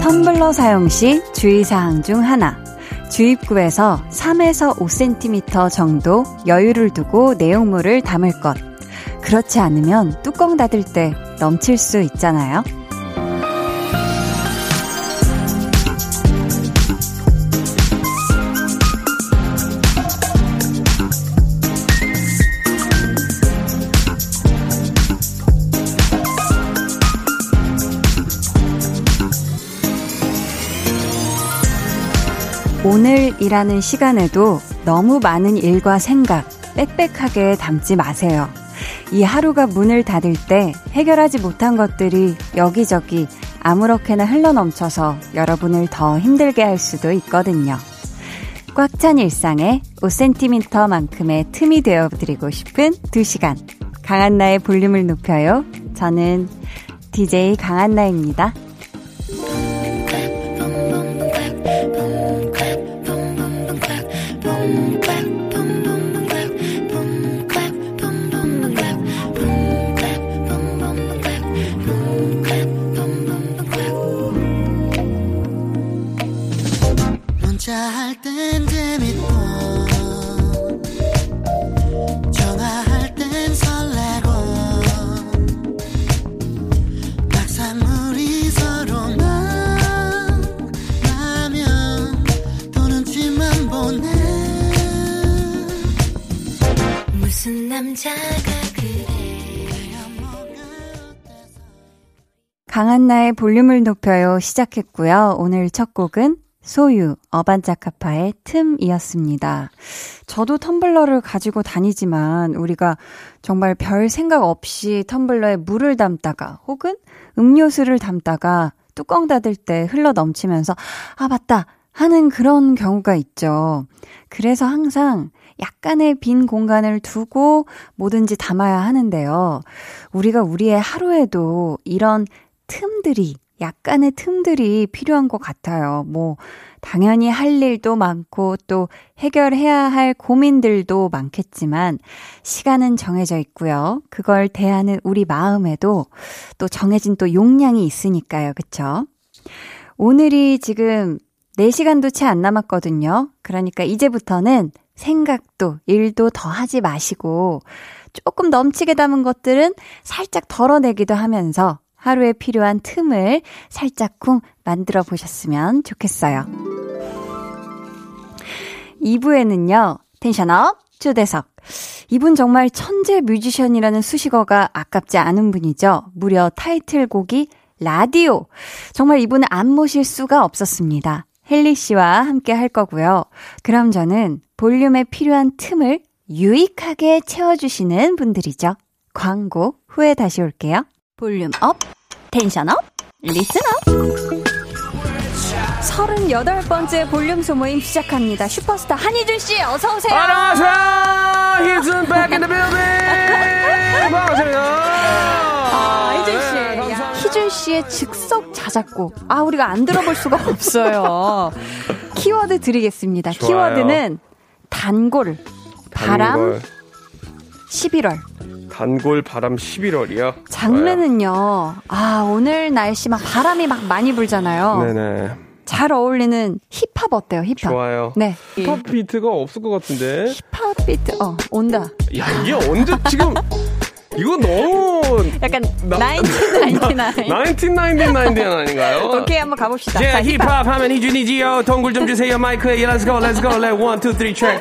텀블러 사용 시 주의사항 중 하나. 주입구에서 3에서 5cm 정도 여유를 두고 내용물을 담을 것. 그렇지 않으면 뚜껑 닫을 때 넘칠 수 있잖아요. 오늘이라는 시간에도 너무 많은 일과 생각 빽빽하게 담지 마세요. 이 하루가 문을 닫을 때 해결하지 못한 것들이 여기저기 아무렇게나 흘러넘쳐서 여러분을 더 힘들게 할 수도 있거든요. 꽉 찬 일상에 5cm만큼의 틈이 되어드리고 싶은 2시간. 강한나의 볼륨을 높여요. 저는 DJ 강한나입니다. 강한나의 볼륨을 높여요 시작했고요. 오늘 첫 곡은 소유, 어반자카파의 틈이었습니다. 저도 텀블러를 가지고 다니지만 우리가 정말 별 생각 없이 텀블러에 물을 담다가 혹은 음료수를 담다가 뚜껑 닫을 때 흘러 넘치면서 아, 맞다! 하는 그런 경우가 있죠. 그래서 항상 약간의 빈 공간을 두고 뭐든지 담아야 하는데요. 우리가 우리의 하루에도 이런 틈들이, 약간의 틈들이 필요한 것 같아요. 뭐, 당연히 할 일도 많고 또 해결해야 할 고민들도 많겠지만 시간은 정해져 있고요. 그걸 대하는 우리 마음에도 또 정해진 또 용량이 있으니까요. 그쵸? 오늘이 지금 4시간도 채 안 남았거든요. 그러니까 이제부터는 생각도 일도 더 하지 마시고 조금 넘치게 담은 것들은 살짝 덜어내기도 하면서 하루에 필요한 틈을 살짝쿵 만들어 보셨으면 좋겠어요. 2부에는요, 텐션업 초대석. 이분 정말 천재 뮤지션이라는 수식어가 아깝지 않은 분이죠. 무려 타이틀곡이 라디오. 정말 이분을 안 모실 수가 없었습니다. 헨리 씨와 함께 할 거고요. 그럼 저는 볼륨에 필요한 틈을 유익하게 채워주시는 분들이죠. 광고 후에 다시 올게요. volume up, tension up, listen up. 38번째 볼륨 소모임 시작합니다. 슈퍼스타 한희준 씨, 어서 오세요. 안녕하세요. 희준 back in the building. 반갑습니다. 아, 희준 씨. 네, 희준 씨의 즉석 자작곡. 아, 우리가 안 들어볼 수가 없어요. 키워드 드리겠습니다. 좋아요. 키워드는 단골, 바람, 단골. 11월. 단골 바람 11월이요? 장르는요. 아, 오늘 날씨 막 바람이 막 많이 불잖아요. 네네. 잘 어울리는 힙합 어때요? 힙합. 좋아요. 네. 힙합 비트가 없을 것 같은데. 힙합 비트, 어, 온다. 야, 이게 언제 지금 이거 너무 약간 1999 1999 아닌가요? 오케이 한번 가봅시다. 예, 힙합 하면 이준이지요. 동굴 좀 주세요 마이크에 Let's go let's go let one two three track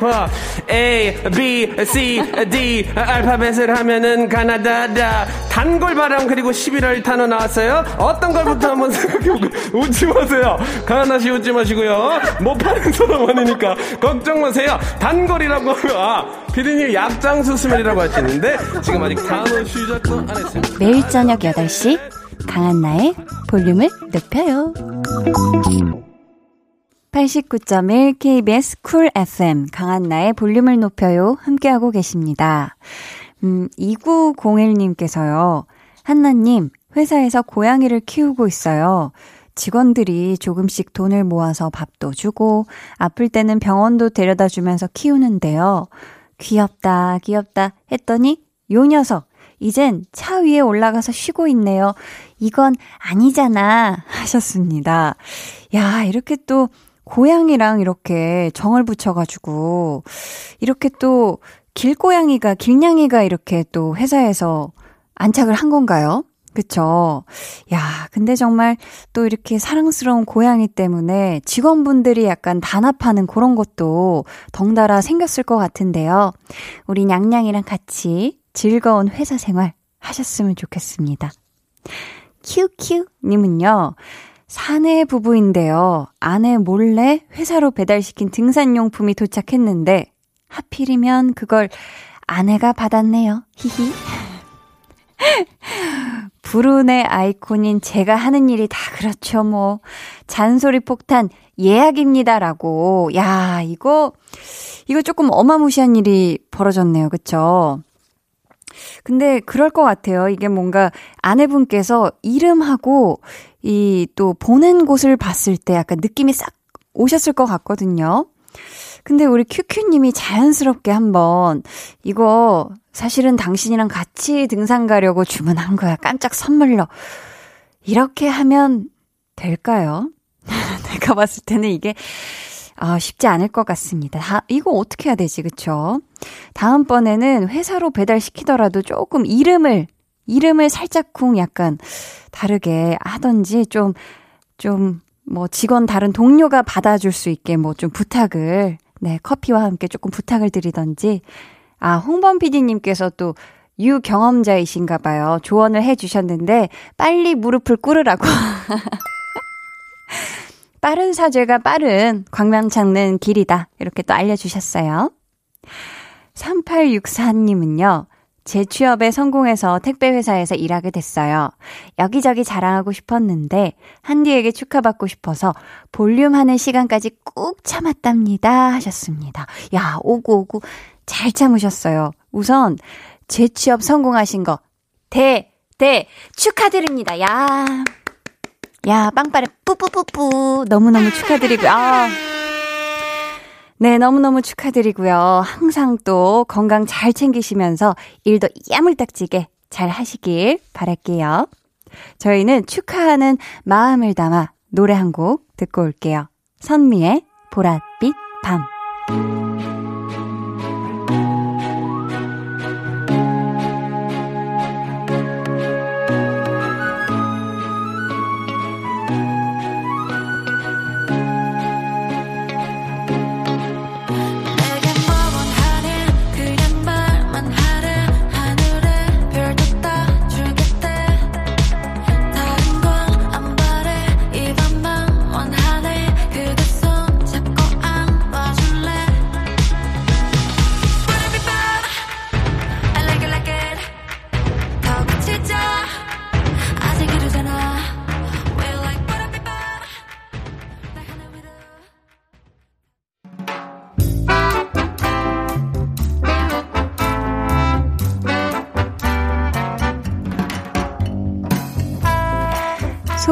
A B C D 알파벳을 하면은 가나다다 단골 바람 그리고 11월 단어 나왔어요. 어떤 걸부터 한번 생각해보고 웃지 마세요. 가나 씨 웃지 마시고요. 못 파는 사람 아니니까 걱정 마세요. 단골이라고 하면 아 피디님 약장수 스멜이라고 하시는데 지금 아직 다 매일 저녁 8시 강한나의 볼륨을 높여요. 89.1 KBS 쿨 FM 강한나의 볼륨을 높여요 함께하고 계십니다. 음, 2901님께서요. 한나님, 회사에서 고양이를 키우고 있어요. 직원들이 조금씩 돈을 모아서 밥도 주고 아플 때는 병원도 데려다 주면서 키우는데요. 귀엽다, 귀엽다 했더니 요 녀석 이젠 차 위에 올라가서 쉬고 있네요. 이건 아니잖아 하셨습니다. 야, 이렇게 또 고양이랑 이렇게 정을 붙여가지고 이렇게 또 길고양이가 길냥이가 이렇게 또 회사에서 안착을 한 건가요? 그쵸. 야, 근데 정말 또 이렇게 사랑스러운 고양이 때문에 직원분들이 약간 단합하는 그런 것도 덩달아 생겼을 것 같은데요. 우리 냥냥이랑 같이 즐거운 회사 생활 하셨으면 좋겠습니다. 큐큐님은요, 사내 부부인데요. 아내 몰래 회사로 배달시킨 등산용품이 도착했는데, 하필이면 그걸 아내가 받았네요. 히히. 불운의 아이콘인 제가 하는 일이 다 그렇죠, 뭐. 잔소리 폭탄 예약입니다라고. 야, 이거, 이거 조금 어마무시한 일이 벌어졌네요. 그쵸? 근데 그럴 것 같아요. 이게 뭔가 아내분께서 이름하고 이 또 보낸 곳을 봤을 때 약간 느낌이 싹 오셨을 것 같거든요. 근데 우리 큐큐님이 자연스럽게 한번 이거 사실은 당신이랑 같이 등산 가려고 주문한 거야. 깜짝 선물로. 이렇게 하면 될까요? 내가 봤을 때는 이게 아, 쉽지 않을 것 같습니다. 다, 이거 어떻게 해야 되지, 그쵸? 다음번에는 회사로 배달시키더라도 조금 이름을, 이름을 살짝쿵 약간 다르게 하던지 좀, 좀, 뭐 직원 다른 동료가 받아줄 수 있게 뭐 좀 부탁을, 네, 커피와 함께 조금 부탁을 드리던지, 아, 홍범 PD님께서 또 유경험자이신가 봐요. 조언을 해 주셨는데, 빨리 무릎을 꿇으라고. 빠른 사죄가 빠른 광명 찾는 길이다. 이렇게 또 알려주셨어요. 3864님은요, 제 취업에 성공해서 택배회사에서 일하게 됐어요. 여기저기 자랑하고 싶었는데, 한디에게 축하받고 싶어서 볼륨 하는 시간까지 꾹 참았답니다. 하셨습니다. 야, 오구, 오구. 잘 참으셨어요. 우선, 제 취업 성공하신 거, 대, 대, 축하드립니다. 야. 야, 빵빠레 뿌뿌뿌뿌. 너무너무 축하드리고요. 아. 네, 너무너무 축하드리고요. 항상 또 건강 잘 챙기시면서 일도 야물딱지게 잘 하시길 바랄게요. 저희는 축하하는 마음을 담아 노래 한 곡 듣고 올게요. 선미의 보랏빛 밤.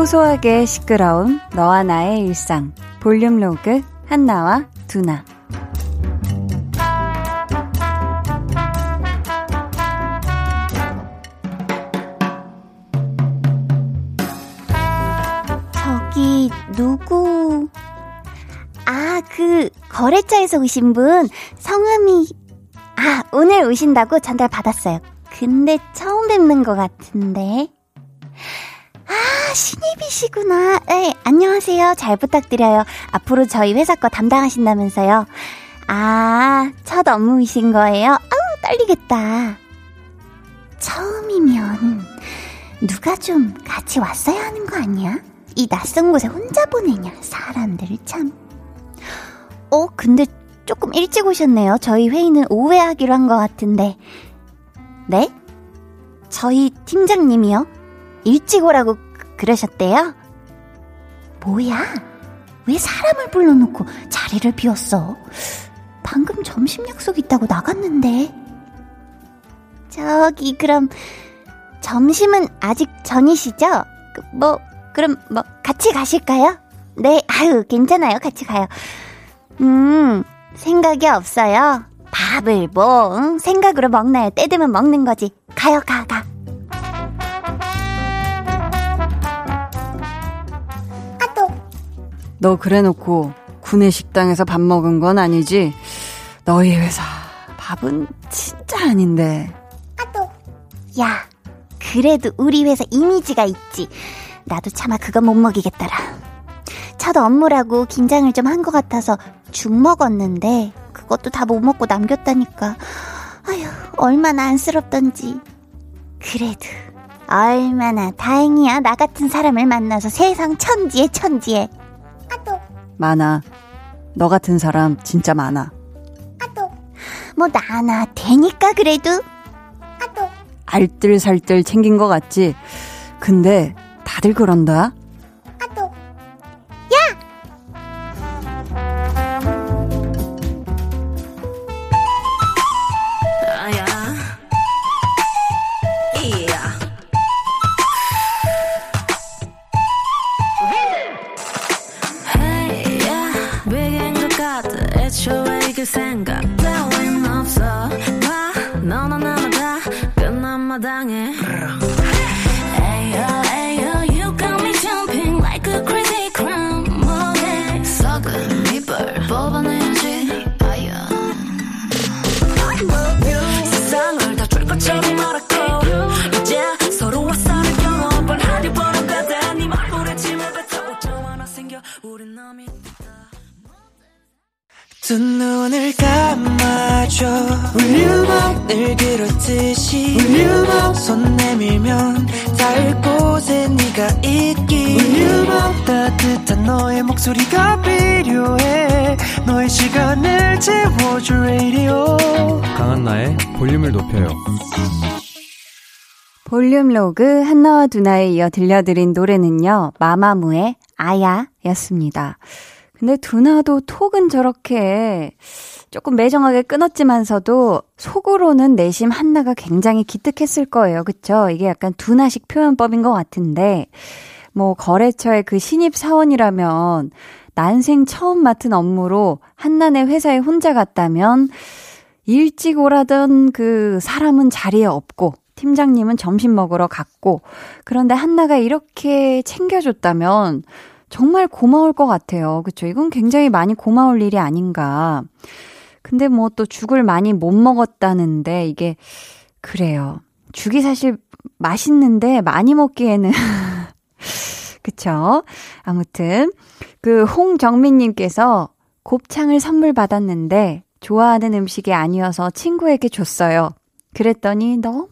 소소하게 시끄러운 너와 나의 일상 볼륨 로그 한나와 두나. 저기 누구? 아 그 거래처에서 오신 분 성함이 아 오늘 오신다고 전달 받았어요. 근데 처음 뵙는 것 같은데 아, 신입이시구나. 네, 안녕하세요. 잘 부탁드려요. 앞으로 저희 회사 거 담당하신다면서요. 아, 첫 업무이신 거예요? 아우, 떨리겠다. 처음이면 누가 좀 같이 왔어야 하는 거 아니야? 이 낯선 곳에 혼자 보내냐, 사람들 참. 어, 근데 조금 일찍 오셨네요. 저희 회의는 오후에 하기로 한 것 같은데. 네? 저희 팀장님이요? 일찍 오라고 그러셨대요? 뭐야? 왜 사람을 불러놓고 자리를 비웠어? 방금 점심 약속 있다고 나갔는데. 저기, 그럼, 점심은 아직 전이시죠? 그, 뭐, 그럼 뭐 같이 가실까요? 네, 아유, 괜찮아요. 같이 가요. 음, 생각이 없어요. 밥을 뭐, 응? 생각으로 먹나요? 때 되면 먹는 거지. 가요, 가, 가. 너 그래놓고 구내 식당에서 밥 먹은 건 아니지? 너희 회사 밥은 진짜 아닌데. 아또. 야, 그래도 우리 회사 이미지가 있지. 나도 차마 그건 못 먹이겠더라. 첫 업무라고 긴장을 좀 한 것 같아서 죽 먹었는데 그것도 다 못 먹고 남겼다니까. 아휴, 얼마나 안쓰럽던지. 그래도 얼마나 다행이야. 나 같은 사람을 만나서 세상 천지에 천지에. 많아. 너 같은 사람 진짜 많아. 아또. 뭐 나나 되니까 그래도. 아또. 알뜰살뜰 챙긴 것 같지? 근데 다들 그런다. 사랑해 두 눈을 감아줘. 울륨을 그렇듯이 울륨 손 내밀면 닿을 곳에 네가 있기. 울륨 따뜻한 너의 목소리가 필요해. 너의 시간을 채워줄 radio. 강한나의 볼륨을 높여요. 볼륨 로그 한나와 두나에 이어 들려드린 노래는요 마마무의 아야였습니다 근데 두나도 톡은 저렇게 조금 매정하게 끊었지만서도 속으로는 내심 한나가 굉장히 기특했을 거예요. 그쵸? 이게 약간 두나식 표현법인 것 같은데, 뭐, 거래처의 그 신입 사원이라면, 난생 처음 맡은 업무로 한나네 회사에 혼자 갔다면, 일찍 오라던 그 사람은 자리에 없고, 팀장님은 점심 먹으러 갔고, 그런데 한나가 이렇게 챙겨줬다면, 정말 고마울 것 같아요. 그쵸? 이건 굉장히 많이 고마울 일이 아닌가. 근데 뭐 또 죽을 많이 못 먹었다는데 이게 그래요. 죽이 사실 맛있는데 많이 먹기에는 그쵸? 아무튼 그 홍정민님께서 곱창을 선물 받았는데 좋아하는 음식이 아니어서 친구에게 줬어요. 그랬더니 너무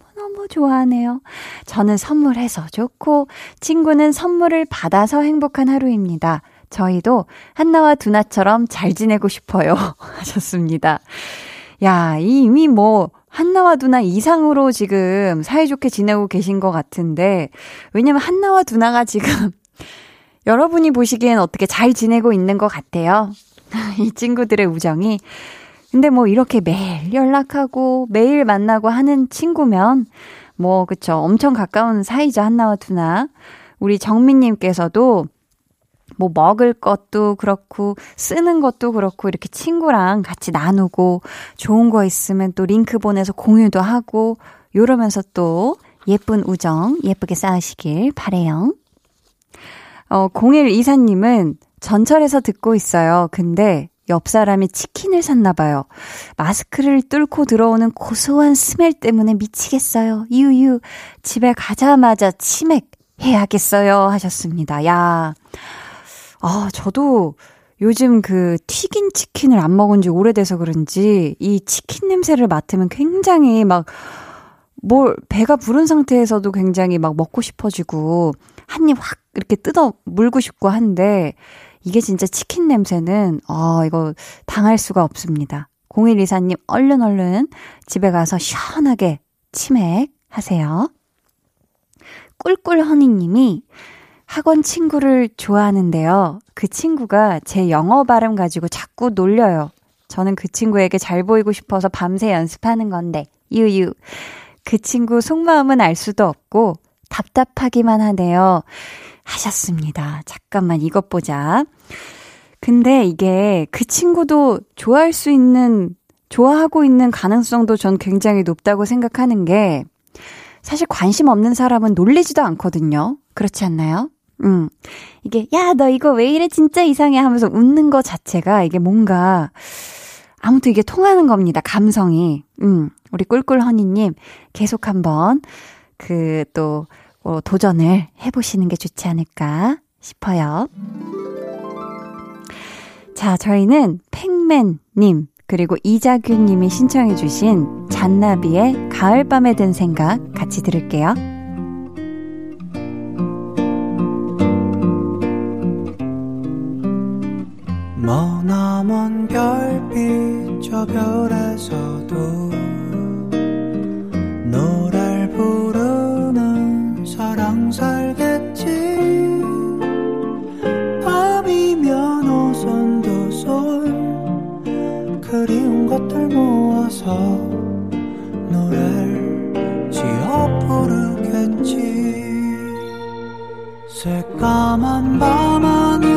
좋아하네요. 저는 선물해서 좋고, 친구는 선물을 받아서 행복한 하루입니다. 저희도 한나와 두나처럼 잘 지내고 싶어요. 하셨습니다. 야, 이미 뭐, 한나와 두나 이상으로 지금 사이좋게 지내고 계신 것 같은데, 왜냐면 한나와 두나가 지금 여러분이 보시기엔 어떻게 잘 지내고 있는 것 같아요. 이 친구들의 우정이. 근데 뭐 이렇게 매일 연락하고 매일 만나고 하는 친구면 뭐, 그쵸. 엄청 가까운 사이죠. 한나와 두나. 우리 정민님께서도 뭐 먹을 것도 그렇고 쓰는 것도 그렇고 이렇게 친구랑 같이 나누고 좋은 거 있으면 또 링크 보내서 공유도 하고 이러면서 또 예쁜 우정 예쁘게 쌓으시길 바래요. 어 0124님은 전철에서 듣고 있어요. 근데 옆 사람이 치킨을 샀나 봐요. 마스크를 뚫고 들어오는 고소한 스멜 때문에 미치겠어요. 유유. 집에 가자마자 치맥 해야겠어요. 하셨습니다. 야. 아, 저도 요즘 그 튀긴 치킨을 안 먹은 지 오래돼서 그런지 이 치킨 냄새를 맡으면 굉장히 막 뭘 배가 부른 상태에서도 굉장히 막 먹고 싶어지고 한 입 확 이렇게 뜯어 물고 싶고 한데 이게 진짜 치킨 냄새는, 어, 이거 당할 수가 없습니다. 0124님, 얼른 얼른 집에 가서 시원하게 치맥 하세요. 꿀꿀허니님이 학원 친구를 좋아하는데요. 그 친구가 제 영어 발음 가지고 자꾸 놀려요. 저는 그 친구에게 잘 보이고 싶어서 밤새 연습하는 건데, 유유. 그 친구 속마음은 알 수도 없고, 답답하기만 하네요. 하셨습니다. 잠깐만 이것 보자. 근데 이게 그 친구도 좋아할 수 있는, 좋아하고 있는 가능성도 전 굉장히 높다고 생각하는 게 사실 관심 없는 사람은 놀리지도 않거든요. 그렇지 않나요? 음. 이게, 야, 너 이거 왜 이래 진짜 이상해 하면서 웃는 것 자체가 이게 뭔가, 아무튼 이게 통하는 겁니다. 감성이. 음. 우리 꿀꿀허니님, 계속 한번, 그, 또, 어, 도전을 해보시는 게 좋지 않을까 싶어요. 자, 저희는 팽맨님, 그리고 이자균님이 신청해주신 잔나비의 가을밤에 든 생각 같이 들을게요. 머나먼 별빛 저 별에서도 사랑 살겠지? 밤이면 오손도손 그리운 것들 모아서 노래를 지어 부르겠지. 새까만 밤하늘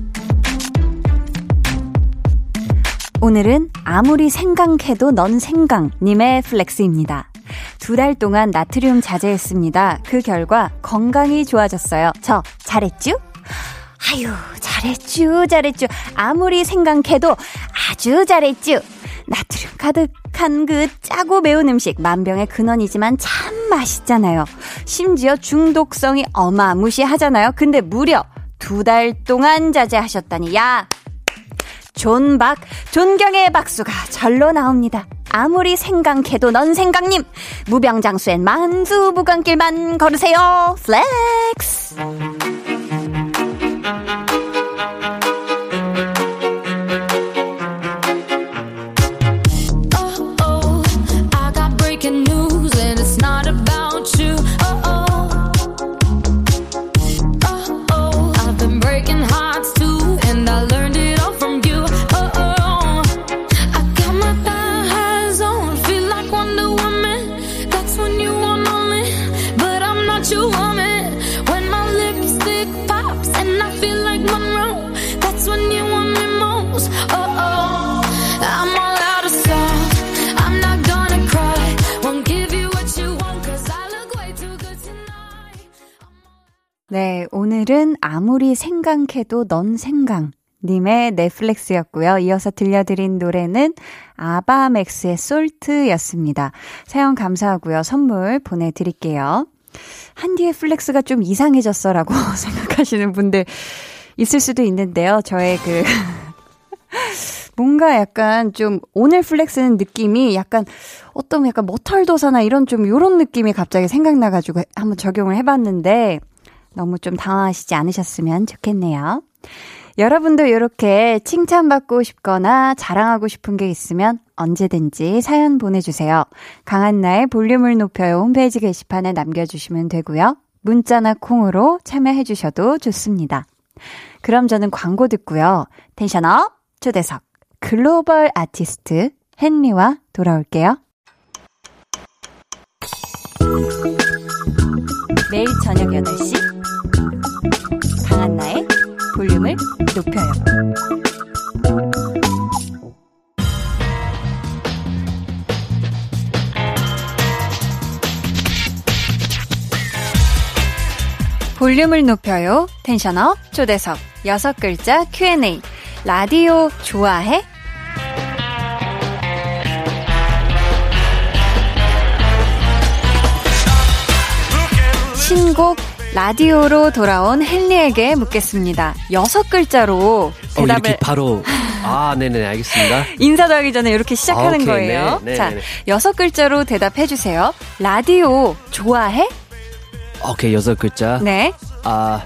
오늘은 아무리 생강해도 넌 생강님의 플렉스입니다. 두 달 동안 나트륨 자제했습니다. 그 결과 건강이 좋아졌어요. 저 잘했쥬? 아유, 잘했쥬, 잘했쥬. 아무리 생강해도 아주 잘했쥬. 나트륨 가득한 그 짜고 매운 음식 만병의 근원이지만 참 맛있잖아요. 심지어 중독성이 어마무시하잖아요. 근데 무려 두 달 동안 자제하셨다니 야 존박 존경의 박수가 절로 나옵니다. 아무리 생강해도 넌 생강님 무병장수엔 만수무강길만 걸으세요. flex. 네, 오늘은 아무리 생강해도 넌 생강. 님의 flex였고요. 이어서 들려드린 노래는 아바맥스의 Salt였습니다. 사연 감사하고요. 선물 보내드릴게요. 한디의 flex가 좀 이상해졌어라고 생각하시는 분들 있을 수도 있는데요. 저의 그 뭔가 약간 좀 오늘 flex는 느낌이 약간 어떤 약간 머털도사나 이런 좀 요런 느낌이 갑자기 생각나가지고 한번 적용을 해봤는데 너무 좀 당황하시지 않으셨으면 좋겠네요. 여러분도 이렇게 칭찬받고 싶거나 자랑하고 싶은 게 있으면 언제든지 사연 보내주세요. 강한나의 볼륨을 높여요 홈페이지 게시판에 남겨주시면 되고요. 문자나 콩으로 참여해주셔도 좋습니다. 그럼 저는 광고 듣고요. 텐션업 초대석 글로벌 아티스트 헨리와 돌아올게요. 매일 저녁 8시 강한나의 볼륨을 높여요. 볼륨을 높여요. 텐션업 초대석 여섯 글자 Q&A 라디오 좋아해? 신곡 라디오로 돌아온 헨리에게 묻겠습니다. 여섯 글자로 어, 대답을 이렇게 바로 아, 네네 알겠습니다. 인사도 하기 전에 이렇게 시작하는 오케이, 거예요. 네, 네, 자, 네, 네. 여섯 글자로 대답해 주세요. 라디오 좋아해? 오케이 여섯 글자. 네. 아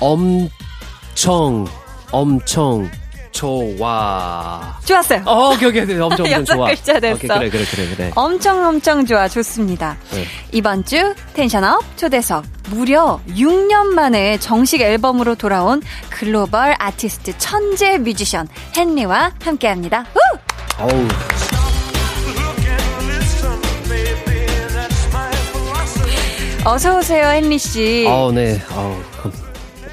엄청 엄청 좋아. 좋았어요. 어, 오케이 오케이. 엄청 엄청 좋아. 글자 됐어. 오케이, 그래 그래 그래 그래. 엄청 엄청 좋아. 좋습니다. 네. 이번 주 tension up 초대석 무려 6년 만에 정식 앨범으로 돌아온 글로벌 아티스트 천재 뮤지션 헨리와 함께 합니다. 후! 어우 어서 오세요, 헨리 씨. 어, 네. 감-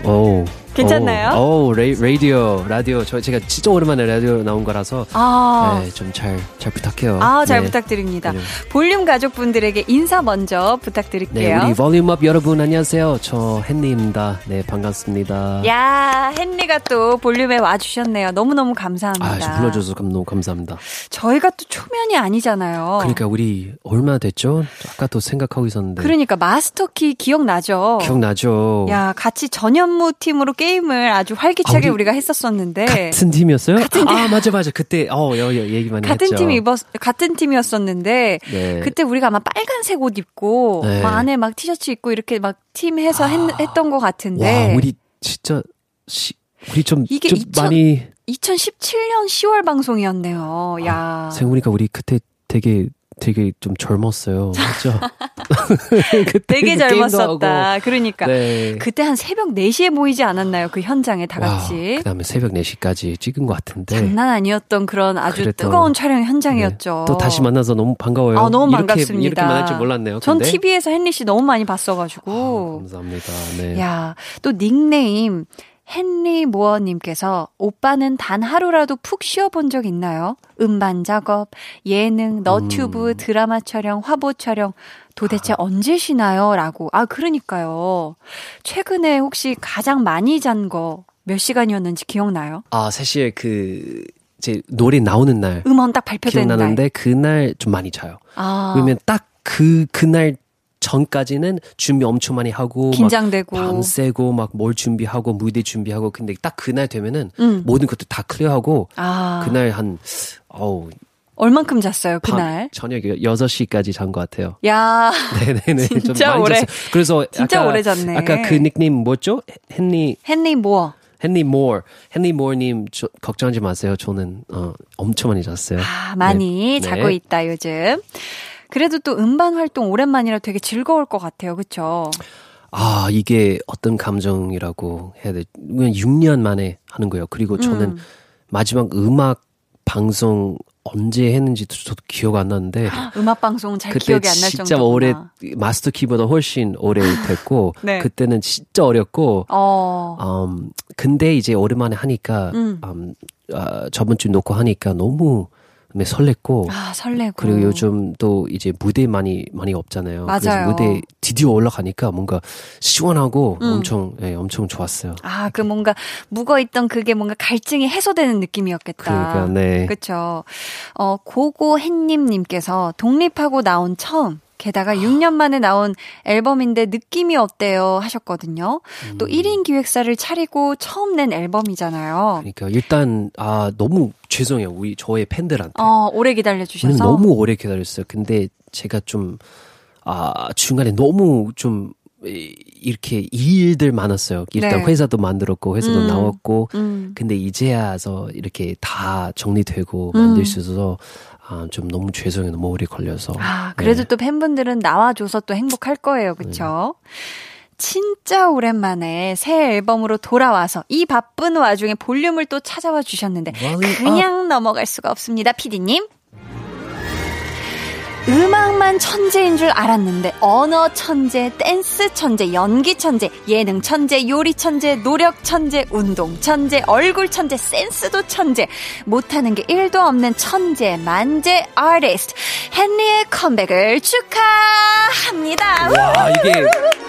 어우. 괜찮나요? 어우, 레, 라디오, 라디오. 저, 제가 진짜 오랜만에 라디오 나온 거라서. 아. 네, 좀 잘, 잘 부탁해요. 아, 잘 네. 부탁드립니다. 네. 볼륨 가족분들에게 인사 먼저 네, 부탁드릴게요. 우리 볼륨업 여러분 안녕하세요. 저 헨리입니다. 네, 반갑습니다. 야, 헨리가 또 볼륨에 와 주셨네요. 너무너무 감사합니다. 아, 저 불러 줘서 감, 너무 감사합니다. 저희가 또 초면이 아니잖아요. 그러니까 우리 얼마 됐죠? 아까 또 생각하고 있었는데. 그러니까 마스터키 기억나죠? 기억나죠? 야, 같이 전현무 팀으로 게임 을 아주 활기차게 아, 우리 우리 가 했었었는데. 같은 팀이었어요? 아, 맞아, 맞아. 그때, 어, 여, 여, 얘기 많이 같은 했죠. 팀 입었, 같은 팀이었었는데. 네. 그때 우리가 아마 빨간색 옷 입고, 네. 막 안에 막 티셔츠 입고 이렇게 막 팀 해서 했, 했던 것 같은데. 와, 우리 진짜, 시, 우리 좀, 이게 좀 2000 많이, 2017년 10월 방송이었네요. 야. 생각해보니까 우리 그때 되게, 되게 좀 젊었어요. 그죠? 되게 그 게임도 젊었었다. 그러니까. 네. 그때 한 새벽 4시에 모이지 않았나요? 그 현장에 다 같이. 그 다음에 새벽 4시까지 찍은 것 같은데. 장난 아니었던 그런 아주 그래도- 뜨거운 촬영 네. 현장이었죠. 또 다시 만나서 너무 반가워요. 아, 너무 이렇게, 반갑습니다. 이렇게 만날 줄 몰랐네요. 전 근데. TV에서 헨리 씨 너무 많이 아, 봤어가지고. 감사합니다. 네. 야, 또 닉네임 헨리 모어님께서 오빠는 단 하루라도 푹 쉬어본 적 있나요? 음반 작업, 예능, 너튜브, 음. 드라마 촬영, 화보 촬영. 도대체 언제 쉬나요? 라고. 아, 그러니까요. 최근에 혹시 가장 많이 잔 거 몇 시간이었는지 기억나요? 아, 사실 그, 제 노래 나오는 날. 음원 딱 발표된 날. 기억나는데 그날 좀 많이 자요. 아, 왜냐면 딱 그 그날 전까지는 준비 엄청 많이 하고 긴장되고. 막 밤새고 막 뭘 준비하고 무대 준비하고 근데 딱 그날 되면은 음. 모든 것도 다 클리어하고 아, 그날 한 어우 얼만큼 잤어요, 밤, 그날? 저녁 6시까지 잔 것 같아요. 야, 네네네. 좀 진짜 많이 오래- 잤어요. 그래서 진짜 아까, 오래 잤네. 아까 그 닉네임 뭐죠? 헨리 헨리 모어. 헨리 모어. 헨리 모어님 저- 걱정하지 마세요. 저는 어, 엄청 많이 잤어요. 아, 많이 네. 자고 네. 있다, 요즘. 그래도 또 음반 활동 오랜만이라 되게 즐거울 것 같아요. 그쵸? 아, 이게 어떤 감정이라고 해야 돼. 그냥 6년 만에 하는 거예요. 그리고 저는 음. 마지막 음악 방송 언제 했는지 저도 기억 안 나는데 음악 방송 잘 기억이 안날 진짜 정도구나. 오래 마스터 키보다 훨씬 오래 됐고 네. 그때는 진짜 어렸고 어. 음, 근데 이제 오랜만에 하니까 음. 음, 아, 저번 주 놓고 하니까 너무 네, 설렜고 아, 설레고. 그리고 요즘 또 이제 무대 많이 많이 없잖아요. 맞아요. 그래서 무대 드디어 올라가니까 뭔가 시원하고 음. 엄청 예, 엄청 좋았어요. 아, 그 뭔가 묵어 있던 그게 뭔가 갈증이 해소되는 느낌이었겠다. 그러니까 네. 그쵸. 어, 고고햇님님께서 독립하고 나온 처음, 게다가 6년 만에 나온 앨범인데 느낌이 어때요? 하셨거든요. 또 음. 1인 기획사를 차리고 처음 낸 앨범이잖아요. 그러니까 일단 아 너무 죄송해요. 우리 저의 팬들한테. 어, 오래 저는 기다려 주셔서. 너무 오래 기다렸어요. 근데 제가 좀 아, 중간에 너무 좀 이- 이렇게 일들 많았어요. 일단 네. 회사도 만들었고 회사도 음. 나왔고 음. 근데 이제야서 이렇게 다 정리되고 음. 만들 수 있어서 아, 좀 너무 죄송해요. 너무 오래 걸려서. 아, 그래도 네. 또 팬분들은 나와줘서 또 행복할 거예요. 그쵸? 진짜 오랜만에 새 앨범으로 돌아와서 이 바쁜 와중에 볼륨을 또 찾아와 주셨는데 Volume 그냥 넘어갈 수가 없습니다. 피디님. 음악만 천재인 줄 알았는데 언어 천재, 댄스 천재, 연기 천재, 예능 천재, 요리 천재, 노력 천재, 운동 천재, 얼굴 천재, 센스도 천재 못하는 게 1도 없는 천재 만재 아티스트 헨리의 컴백을 축하합니다. 와 이게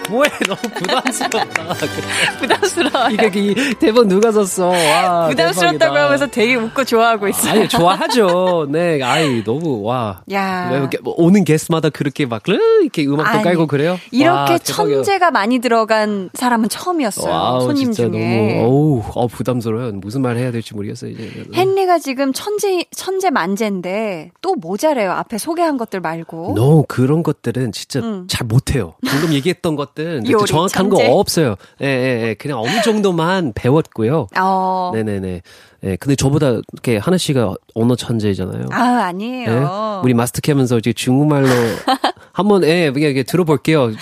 뭐해? 너무 부담스럽다. 부담스러워요. 이게 이 대본 누가 썼어? 와, 부담스럽다고 대박이다. 하면서 되게 웃고 좋아하고 있어요. 아니 좋아하죠. 네, 아이 너무 와. 야. 뭐 오는 게스트마다 그렇게 막 으, 이렇게 음악도 아니, 깔고 그래요? 이렇게 와. 천재가 많이 들어간 사람은 처음이었어요. 와우, 손님 진짜 중에. 너무 어우, 어 부담스러워요. 무슨 말 해야 될지 모르겠어요 이제. 헨리가 지금 천재 천재 만재인데 또 모자래요. 앞에 소개한 것들 말고. 너무 그런 것들은 진짜 음. 잘 못해요. 방금 얘기했던 것들은 정확한 천재. 거 없어요. 예, 예, 예. 그냥 어느 정도만 배웠고요. 어. 네네네. 예, 근데 저보다 이렇게 하나 씨가 언어 천재잖아요. 아 아니에요. 예? 우리 마스터캐면서 이제 중국말로 한번 예, 이게, 이게 들어볼게요.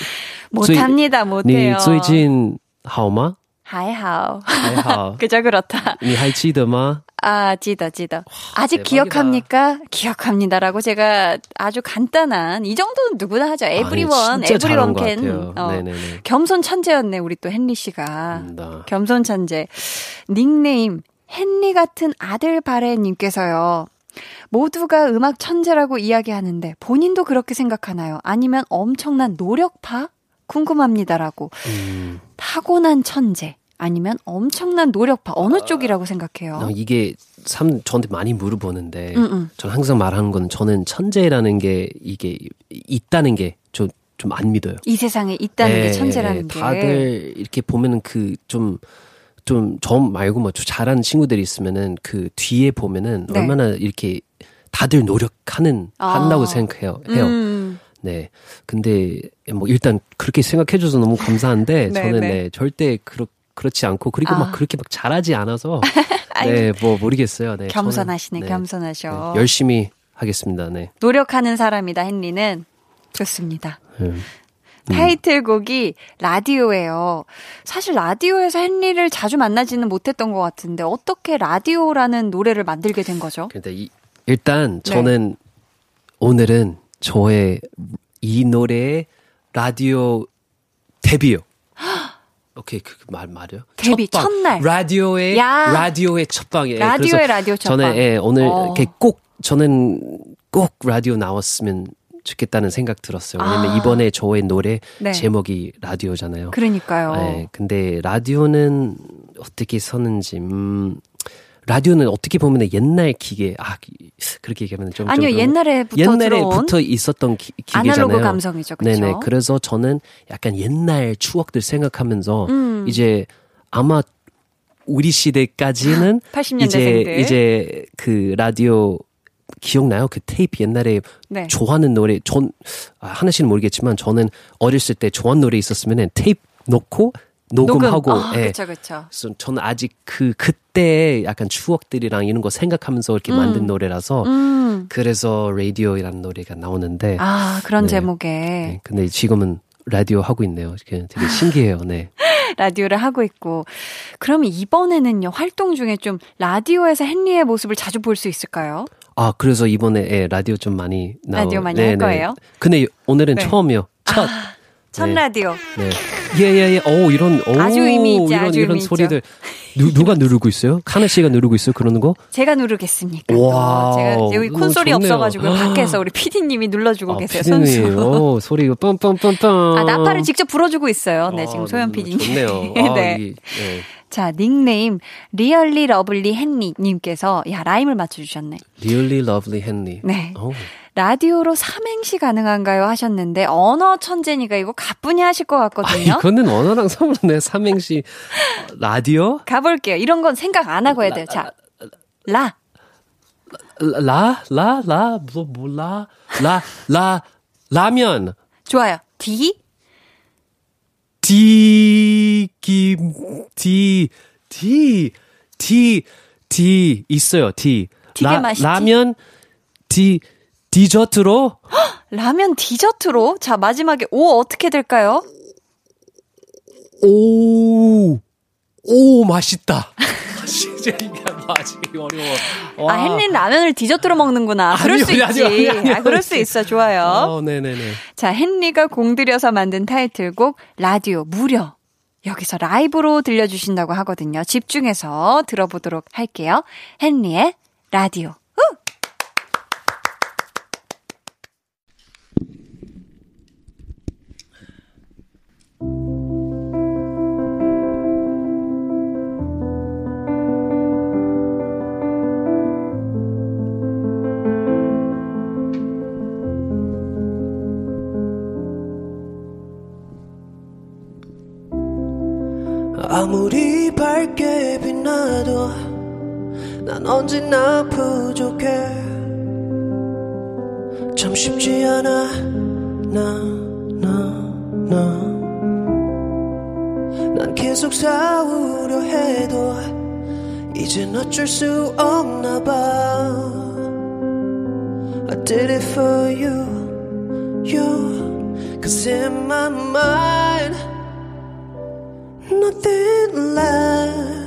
못합니다. 你 못해요.最近好吗？还好. 还好。 그저 그렇다. 你还记得吗？ 아, 지다, 지다. 아직 대박이다. 기억합니까? 기억합니다라고 제가 아주 간단한, 이 정도는 누구나 하죠. everyone, 아니, 진짜 잘한 everyone 것 can. 같아요. 어, 네네네. 겸손 천재였네, 우리 또 헨리 씨가. 음, 나. 겸손 천재. 닉네임, 헨리 같은 아들 바래님께서요. 모두가 음악 천재라고 이야기하는데 본인도 그렇게 생각하나요? 아니면 엄청난 노력파? 궁금합니다라고. 음, 타고난 천재. 아니면 엄청난 노력파. 어느 쪽이라고 생각해요? 어, 이게 참 저한테 많이 물어보는데 음, 음. 저는 항상 말하는 건 저는 천재라는 게 이게 있다는 게좀 좀 안 믿어요. 이 세상에 있다는 게 예, 천재라는 게. 다들 이렇게 보면은 그좀 좀 저 말고 뭐 잘하는 친구들이 있으면은 그 뒤에 보면은 네. 얼마나 이렇게 다들 노력하는 아. 한다고 생각해요. 해요. 음. 네. 근데 뭐 일단 그렇게 생각해 줘서 너무 감사한데 네, 저는 네. 네, 절대 그렇 그렇지 않고 그리고 아. 막 그렇게 막 잘하지 않아서 네, 뭐 모르겠어요. 네. 겸손하시네, 저는, 네, 겸손하셔. 네, 열심히 하겠습니다. 네. 노력하는 사람이다, 헨리는. 좋습니다. 음. 타이틀곡이 라디오예요. 사실 라디오에서 헨리를 자주 만나지는 못했던 것 같은데 어떻게 라디오라는 노래를 만들게 된 거죠? 근데 이, 일단 네. 저는 오늘은 저의 이 노래의 라디오 데뷔요. 오케이 그말 말이요. 데뷔, 첫방. 첫날. 라디오의 야. 라디오의 첫방이에요. 라디오의 라디오 첫방. 저는 예, 오늘 어. 이렇게 꼭 저는 꼭 라디오 나왔으면 좋겠다는 생각 들었어요. 왜냐면 아. 이번에 저의 노래 네. 제목이 라디오잖아요. 그러니까요. 네, 근데 라디오는 어떻게 서는지, 음, 라디오는 어떻게 보면 옛날 기계, 아, 기- 그렇게 얘기하면 좀. 아니요, 좀 옛날에부터 옛날에부터 있었던 기, 기계잖아요. 아날로그 감성이죠, 그쵸? 네네. 그래서 저는 약간 옛날 추억들 생각하면서 음. 이제 아마 우리 시대까지는 80 이제 년대생들. 이제 그 라디오 기억나요? 그 테이프 옛날에 네. 좋아하는 노래 전 아, 하나씩은 모르겠지만 저는 어렸을 때 좋아하는 노래 있었으면 테이프 놓고 녹음하고 녹음. 아, 예. 그쵸, 그쵸. 저는 아직 그 그때 약간 추억들이랑 이런 거 생각하면서 이렇게 만든 노래라서 음. 그래서 라디오이라는 노래가 나오는데 아, 그런 네. 제목에 네, 근데 지금은 라디오 하고 있네요. 되게 되게 신기해요. 네. 라디오를 하고 있고. 그럼 이번에는요, 활동 중에 좀 라디오에서 헨리의 모습을 자주 볼 수 있을까요? 아 그래서 이번에 예, 라디오 좀 많이 나오. 라디오 많이 할 거예요? 근데 오늘은 네. 처음이요. 첫. 첫 네. 라디오. 네. 예 예 예. 오 이런 오 아주 의미 있죠, 이런 아주 이런 의미. 소리들 누 누가 누르고 있어요? 카나 씨가 누르고 있어요? 그러는 거? 제가 누르겠습니까? 또 제가 여기 콘솔이. 없어가지고 밖에서 우리 PD님이 눌러주고 아, 계세요. 피디님. 선수. 오 소리가 빰빰빰빰. 아, 나팔을 직접 불어주고 있어요. 네, 지금 아, 소연 너무 PD님. 좋네요. 아, 네. 이, 네. 자, 닉네임 really lovely 헨리 님께서 야 라임을 맞춰 주셨네. Really lovely Henry. 네. 오. 라디오로 삼행시 가능한가요 하셨는데 언어 천재니까 이거 가뿐히 하실 것 아, 같거든요. 이거는 언어랑 상관없네. 삼행시 어, 라디오? 가볼게요. 이런 건 생각 안 하고 해야 돼요. 자, 라. 라, 라, 라, 뭐, 뭐, 라, 라, 라, 라면. 좋아요. 디. 디, 김, 디, 디, 디, 디, 있어요, 디. 되게 맛있지? 라면, 디, 디저트로, 라면 디저트로. 자, 마지막에 오 어떻게 될까요? 오, 오, 맛있다. 진짜 이게 맞지, 어려워. 와. 아, 헨리는 라면을 디저트로 먹는구나. 그럴 아니요, 수 있지. 아니요, 아니요, 아니요. 아, 그럴 수 있어. 좋아요. 어, 네네네. 자, 헨리가 공들여서 만든 타이틀곡 라디오 무려 여기서 라이브로 들려주신다고 하거든요. 집중해서 들어보도록 할게요. 헨리의 라디오. 언제나 부족해 참 쉽지 않아 나나 나 난 계속 싸우려 해도 이젠 어쩔 수 없나 봐 I did it for you you cause in my mind nothing lasts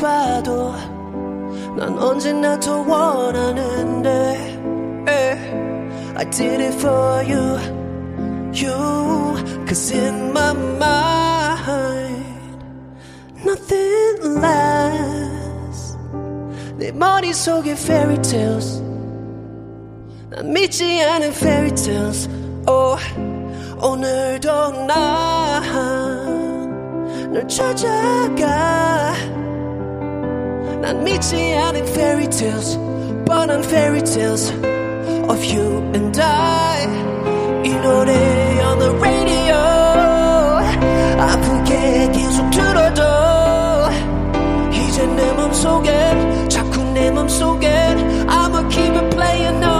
봐도 난 언제나 더 원하는데 에. I did it for you you cause in my mind nothing lasts 내 머릿속에 fairy tales 난 믿지 않은 fairy tales oh, 오늘도 난널 찾아가 난 믿지 않은 fairy tales 뻔한 fairy tales of you and I 이 노래 on the radio 아프게 계속 들어도 이제 내 맘속엔 자꾸 내 맘속엔 I'ma keep it playing on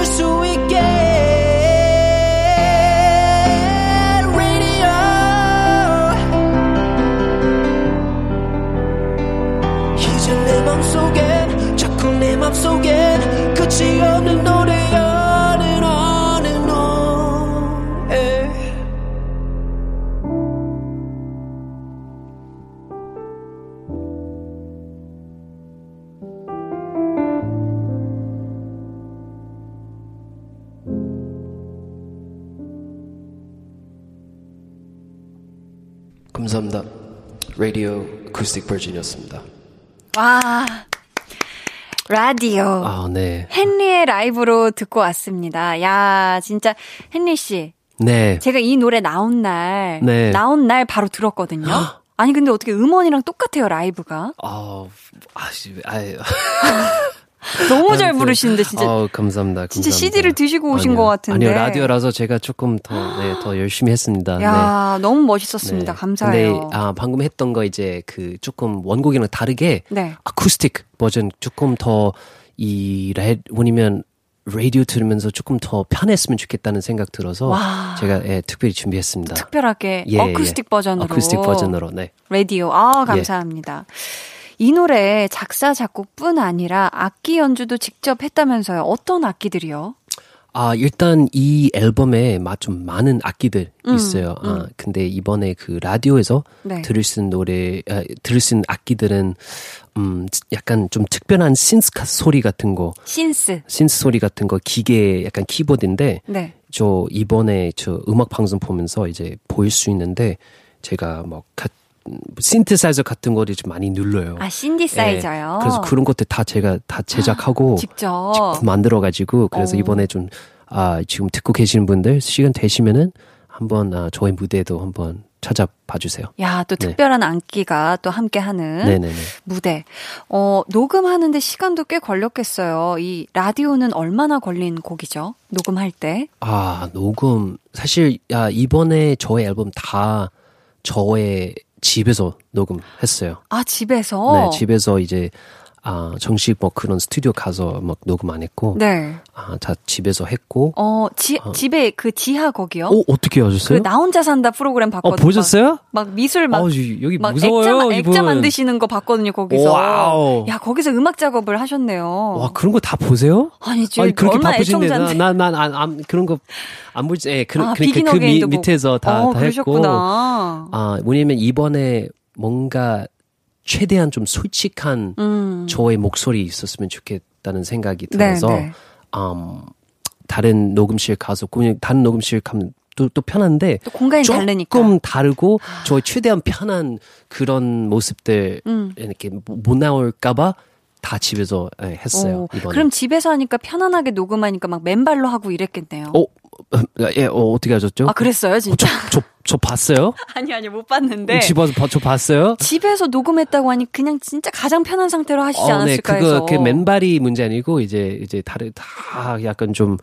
내 맘속엔 끝이 없는 노래 on and on and on 에. 감사합니다. 라디오 어쿠스틱 버전이었습니다. 와. 라디오. 아, 네. 헨리의 라이브로 듣고 왔습니다. 야, 진짜 헨리 씨. 네. 제가 이 노래 나온 날 네. 나온 날 바로 들었거든요. 아니 근데 어떻게 음원이랑 똑같아요, 라이브가. 아, 아씨, 아유. 너무 잘 부르시는데 진짜 아, 감사합니다. 진짜 감사합니다. CD를 드시고 오신 아니요. 것 같은데. 아니요, 라디오라서 제가 조금 더, 네, 더 열심히 했습니다. 네. 야, 너무 멋있었습니다. 감사해요. 근데 아, 방금 했던 거 이제 그 조금 원곡이랑 다르게 네. 아쿠스틱 버전 조금 더이 왜냐면 라디오 들으면서 조금 더 편했으면 좋겠다는 생각 들어서 와. 제가 예, 특별히 준비했습니다. 특별하게 예, 어쿠스틱 예. 버전으로. 어쿠스틱 버전으로. 네. 라디오. 아, 감사합니다. 이 노래 작사 작곡뿐 아니라 악기 연주도 직접 했다면서요. 어떤 악기들이요? 아, 일단 이 앨범에 마- 좀 많은 악기들 음, 있어요. 아, 근데 이번에 그 라디오에서 네. 들을 수 있는 노래, 아, 들을 수 있는 악기들은, 음, 약간 좀 특별한 신스 카- 소리 같은 거, 신스. 신스 소리 같은 거, 기계 약간 키보드인데, 네. 저 이번에 저 음악 방송 보면서 이제 보일 수 있는데, 제가 뭐, 가, 신트사이저 같은 거를 좀 많이 눌러요. 아, 신디사이저요. 예, 그래서 그런 것들 다 제가 다 제작하고 직접. 만들어가지고 그래서 어. 이번에 좀 아, 지금 듣고 계시는 분들 시간 되시면은 한번 아, 저의 무대도 한번 찾아봐 주세요. 야, 또 네. 특별한 안기가 또 함께 하는 네네네. 무대. 어, 녹음하는데 시간도 꽤 걸렸겠어요. 이 라디오는 얼마나 걸린 곡이죠? 녹음할 때. 아, 녹음. 사실, 야, 이번에 저의 앨범 다 저의 집에서 녹음했어요. 아, 집에서? 네, 집에서 이제, 아, 정식 뭐 그런 스튜디오 가서 막 녹음 안 했고, 네. 아, 다 집에서 했고, 어, 지, 집에 그 지하 거기요? 어, 어떻게 그 하셨어요? 나 혼자 산다 프로그램 어, 봤거든요. 보셨어요? 막, 막 미술 막 어, 여기 막 무서워요, 액자, 이분. 액자 만드시는 거 봤거든요, 거기서. 와우. 야, 거기서 음악 작업을 하셨네요. 와, 그런 거 다 보세요? 아니, 지금 아니, 그렇게 바쁘신데, 나, 애청자인데. 나, 난, 안, 안, 그런 거, 안 보지, 예, 그, 아, 그러니까 그 미, 보고. 밑에서 다, 어, 다 했고. 그러셨구나. 아, 뭐냐면 이번에 뭔가 최대한 좀 솔직한 음. 저의 목소리 있었으면 좋겠다는 생각이 네, 들어서, 네. 음, 다른 녹음실 가서, 그냥 다른 녹음실 가면 또, 또 편한데, 또 공간이 조금 다르니까. 다르고, 저의 최대한 편한 그런 모습들, 음. 이렇게 못 나올까봐 다 집에서 예, 했어요, 오, 이번에. 그럼 집에서 하니까 편안하게 녹음하니까 막 맨발로 하고 이랬겠네요. 어, 예, 어, 어떻게 하셨죠? 아, 그랬어요, 어, 진짜? 저, 저, 저 봤어요? 아니, 아니, 못 봤는데. 집 와서 봐- 저 봤어요? 집에서 녹음했다고 하니 그냥 진짜 가장 편한 상태로 하시지 어, 네, 않았을까 그거 해서. 그 맨발이 문제 아니고 이제 이제 다른 다 약간 좀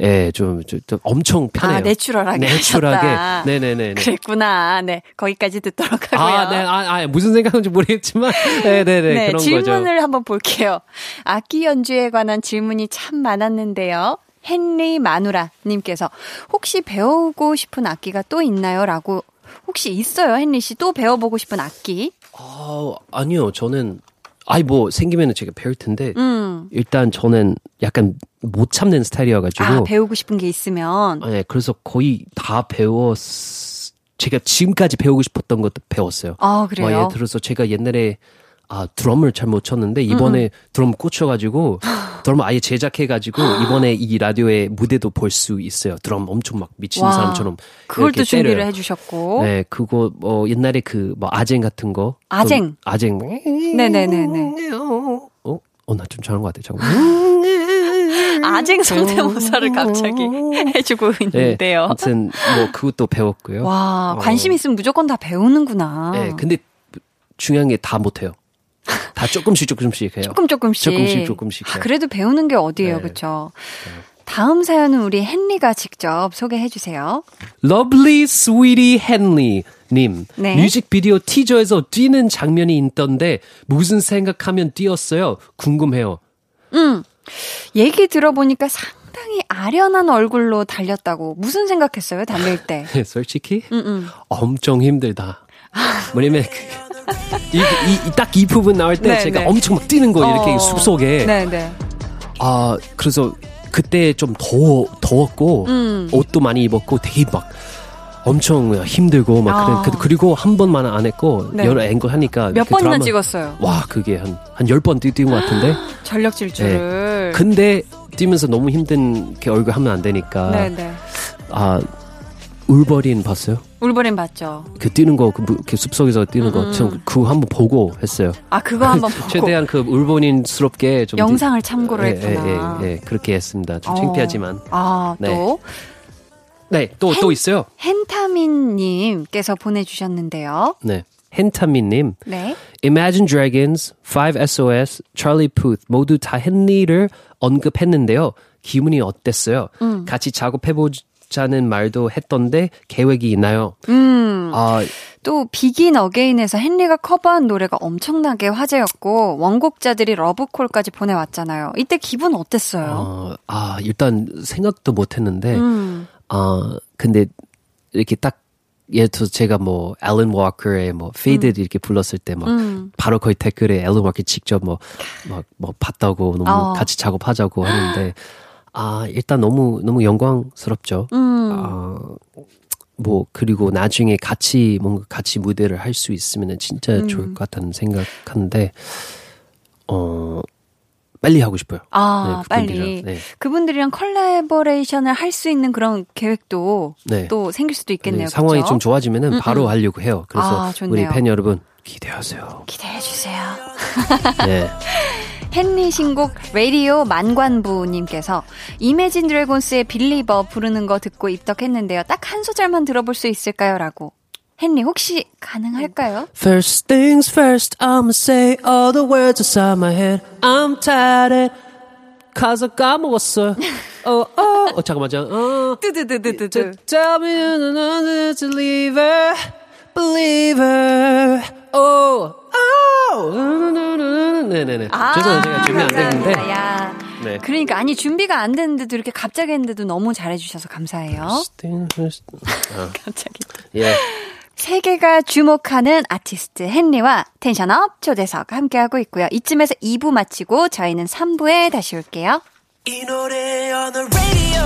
예, 좀, 좀, 좀 엄청 편해요. 아, 내추럴하게 내추럴하게. 하셨다. 네네네. 그랬구나. 네. 거기까지 듣도록 하고요. 아, 네, 아, 아, 무슨 생각인지 모르겠지만, 네네네. 네, 그런 질문을 거죠. 한번 볼게요. 악기 연주에 관한 질문이 참 많았는데요. 헨리 마누라님께서 혹시 배우고 싶은 악기가 또 있나요? 라고 혹시 있어요, 헨리 씨? 또 배워보고 싶은 악기? 아, 아니요, 저는, 아이, 뭐, 생기면은 제가 배울 텐데, 음. 일단 저는 약간 못 참는 스타일이어가지고, 아, 배우고 싶은 게 있으면. 네, 그래서 거의 다 배웠, 제가 지금까지 배우고 싶었던 것도 배웠어요. 아, 그래요? 뭐 예를 들어서 제가 옛날에 아 드럼을 잘 못 쳤는데 이번에 드럼 꽂혀가지고 드럼 아예 제작해가지고 이번에 이 라디오의 무대도 볼 수 있어요. 드럼 엄청 막 미친 와, 사람처럼 그걸 또 준비를 때려요. 해주셨고. 네, 그거 뭐 옛날에 그 뭐 아쟁 같은 거. 아쟁. 그 아쟁. 네네네네. 어, 어, 나 좀 잘한 것 같아. 잠깐만. 아쟁 성대모사를 갑자기 해주고 네, 있는데요. 아무튼 뭐 그것도 배웠고요. 와, 어. 관심 있으면 무조건 다 배우는구나. 네, 근데 중요한 게 다 못해요. 다 조금씩 조금씩 해요. 조금 조금씩. 조금씩 조금씩 아. 그래도 배우는 게 어디예요, 네. 그렇죠? 다음 사연은 우리 헨리가 직접 소개해 주세요. Lovely Sweetie Henley 님 네. 뮤직비디오 티저에서 뛰는 장면이 있던데 무슨 생각하면 뛰었어요? 궁금해요. 얘기 들어보니까 상당히 아련한 얼굴로 달렸다고 무슨 생각했어요, 달릴 때? 솔직히 음, 음. 엄청 힘들다. 뭐냐면 이 딱이 이 부분 나올 때 네, 제가 네. 엄청 막 뛰는 거 이렇게 어. 숲속에 네, 네. 아 그래서 그때 좀 더워 더웠고 음. 옷도 많이 입었고 되게 막 엄청 힘들고 막 아. 그래. 그- 그리고 한 번만 안 했고 네. 여러 앵글 하니까 몇그 번이나 드라마- 찍었어요? 와 그게 한 한 열 번 뛰는 것 같은데 전력 질주를. 근데 뛰면서 너무 힘든 게 얼굴 하면 안 되니까 네, 네. 아 울버린 봤어요? 울버린 봤죠. 그 뛰는 거, 그, 무- 그 숲속에서 뛰는 거, 전 그거 한번 보고 했어요. 아, 그거 한번 보고 최대한 그 울버린스럽게 좀. 영상을 뛰- 참고로 예, 했구나. 예, 예, 예, 그렇게 했습니다. 좀 어. 창피하지만. 아, 네. 또 네, 또, 또 있어요. 헨타민님께서 보내주셨는데요. 네. 헨타미님, 네. Imagine Dragons, 5SOS, Charlie Puth 모두 다 헨리를 언급했는데요. 기분이 어땠어요? 음. 같이 작업해보 자는 말도 했던데 계획이 있나요? 음. 아, 또 비긴 어게인에서 헨리가 커버한 노래가 엄청나게 화제였고 원곡자들이 러브콜까지 보내왔잖아요. 이때 기분 어땠어요? 어, 아, 일단 생각도 못 했는데, 음. 어, 근데 이렇게 딱 예를 들어서 제가 뭐 앨런 워커의 뭐 Faded 이렇게 불렀을 때막 음. 바로 거의 댓글에 앨런 워커 직접 뭐막뭐 봤다고 너무 어. 같이 작업하자고 하는데 아 일단 너무 너무 영광스럽죠. 음. 아, 뭐 그리고 나중에 같이 뭔가 같이 무대를 할 수 있으면 진짜 음. 좋을 것 같다는 생각하는데 어 빨리 하고 싶어요. 아, 네, 빨리. 그분들이랑. 네. 그분들이랑 컬래버레이션을 할 수 있는 그런 계획도 네. 또 생길 수도 있겠네요. 네, 상황이 그쵸? 좀 좋아지면은 바로 하려고 해요. 그래서 아. 우리 팬 여러분 기대하세요. 기대해 주세요. 네. 헨리 신곡 라디오 만관부님께서 이매진 드래곤스의 빌리버 부르는 거 듣고 입덕했는데요. 딱 한 소절만 들어볼 수 있을까요? 라고. 헨리 혹시 가능할까요? First things first, I'ma say all the words inside my head. I'm tired. 가사 까먹었어. 어, 어, 어, 잠깐만, 잠 어. Tell me you're not a believer, believer. Oh, oh. 네네네. 죄송해요, 제가 준비 안 됐는데. 아, 야. 네. 그러니까 아니 준비가 안 됐는데도 이렇게 갑자기 했는데도 너무 잘해주셔서 감사해요. 아, 갑자기. 예. 세계가 주목하는 아티스트 헨리와 텐션업 초대석 함께하고 있고요. 이쯤에서 2부 마치고 저희는 3부에 다시 올게요. 이 노래 on the radio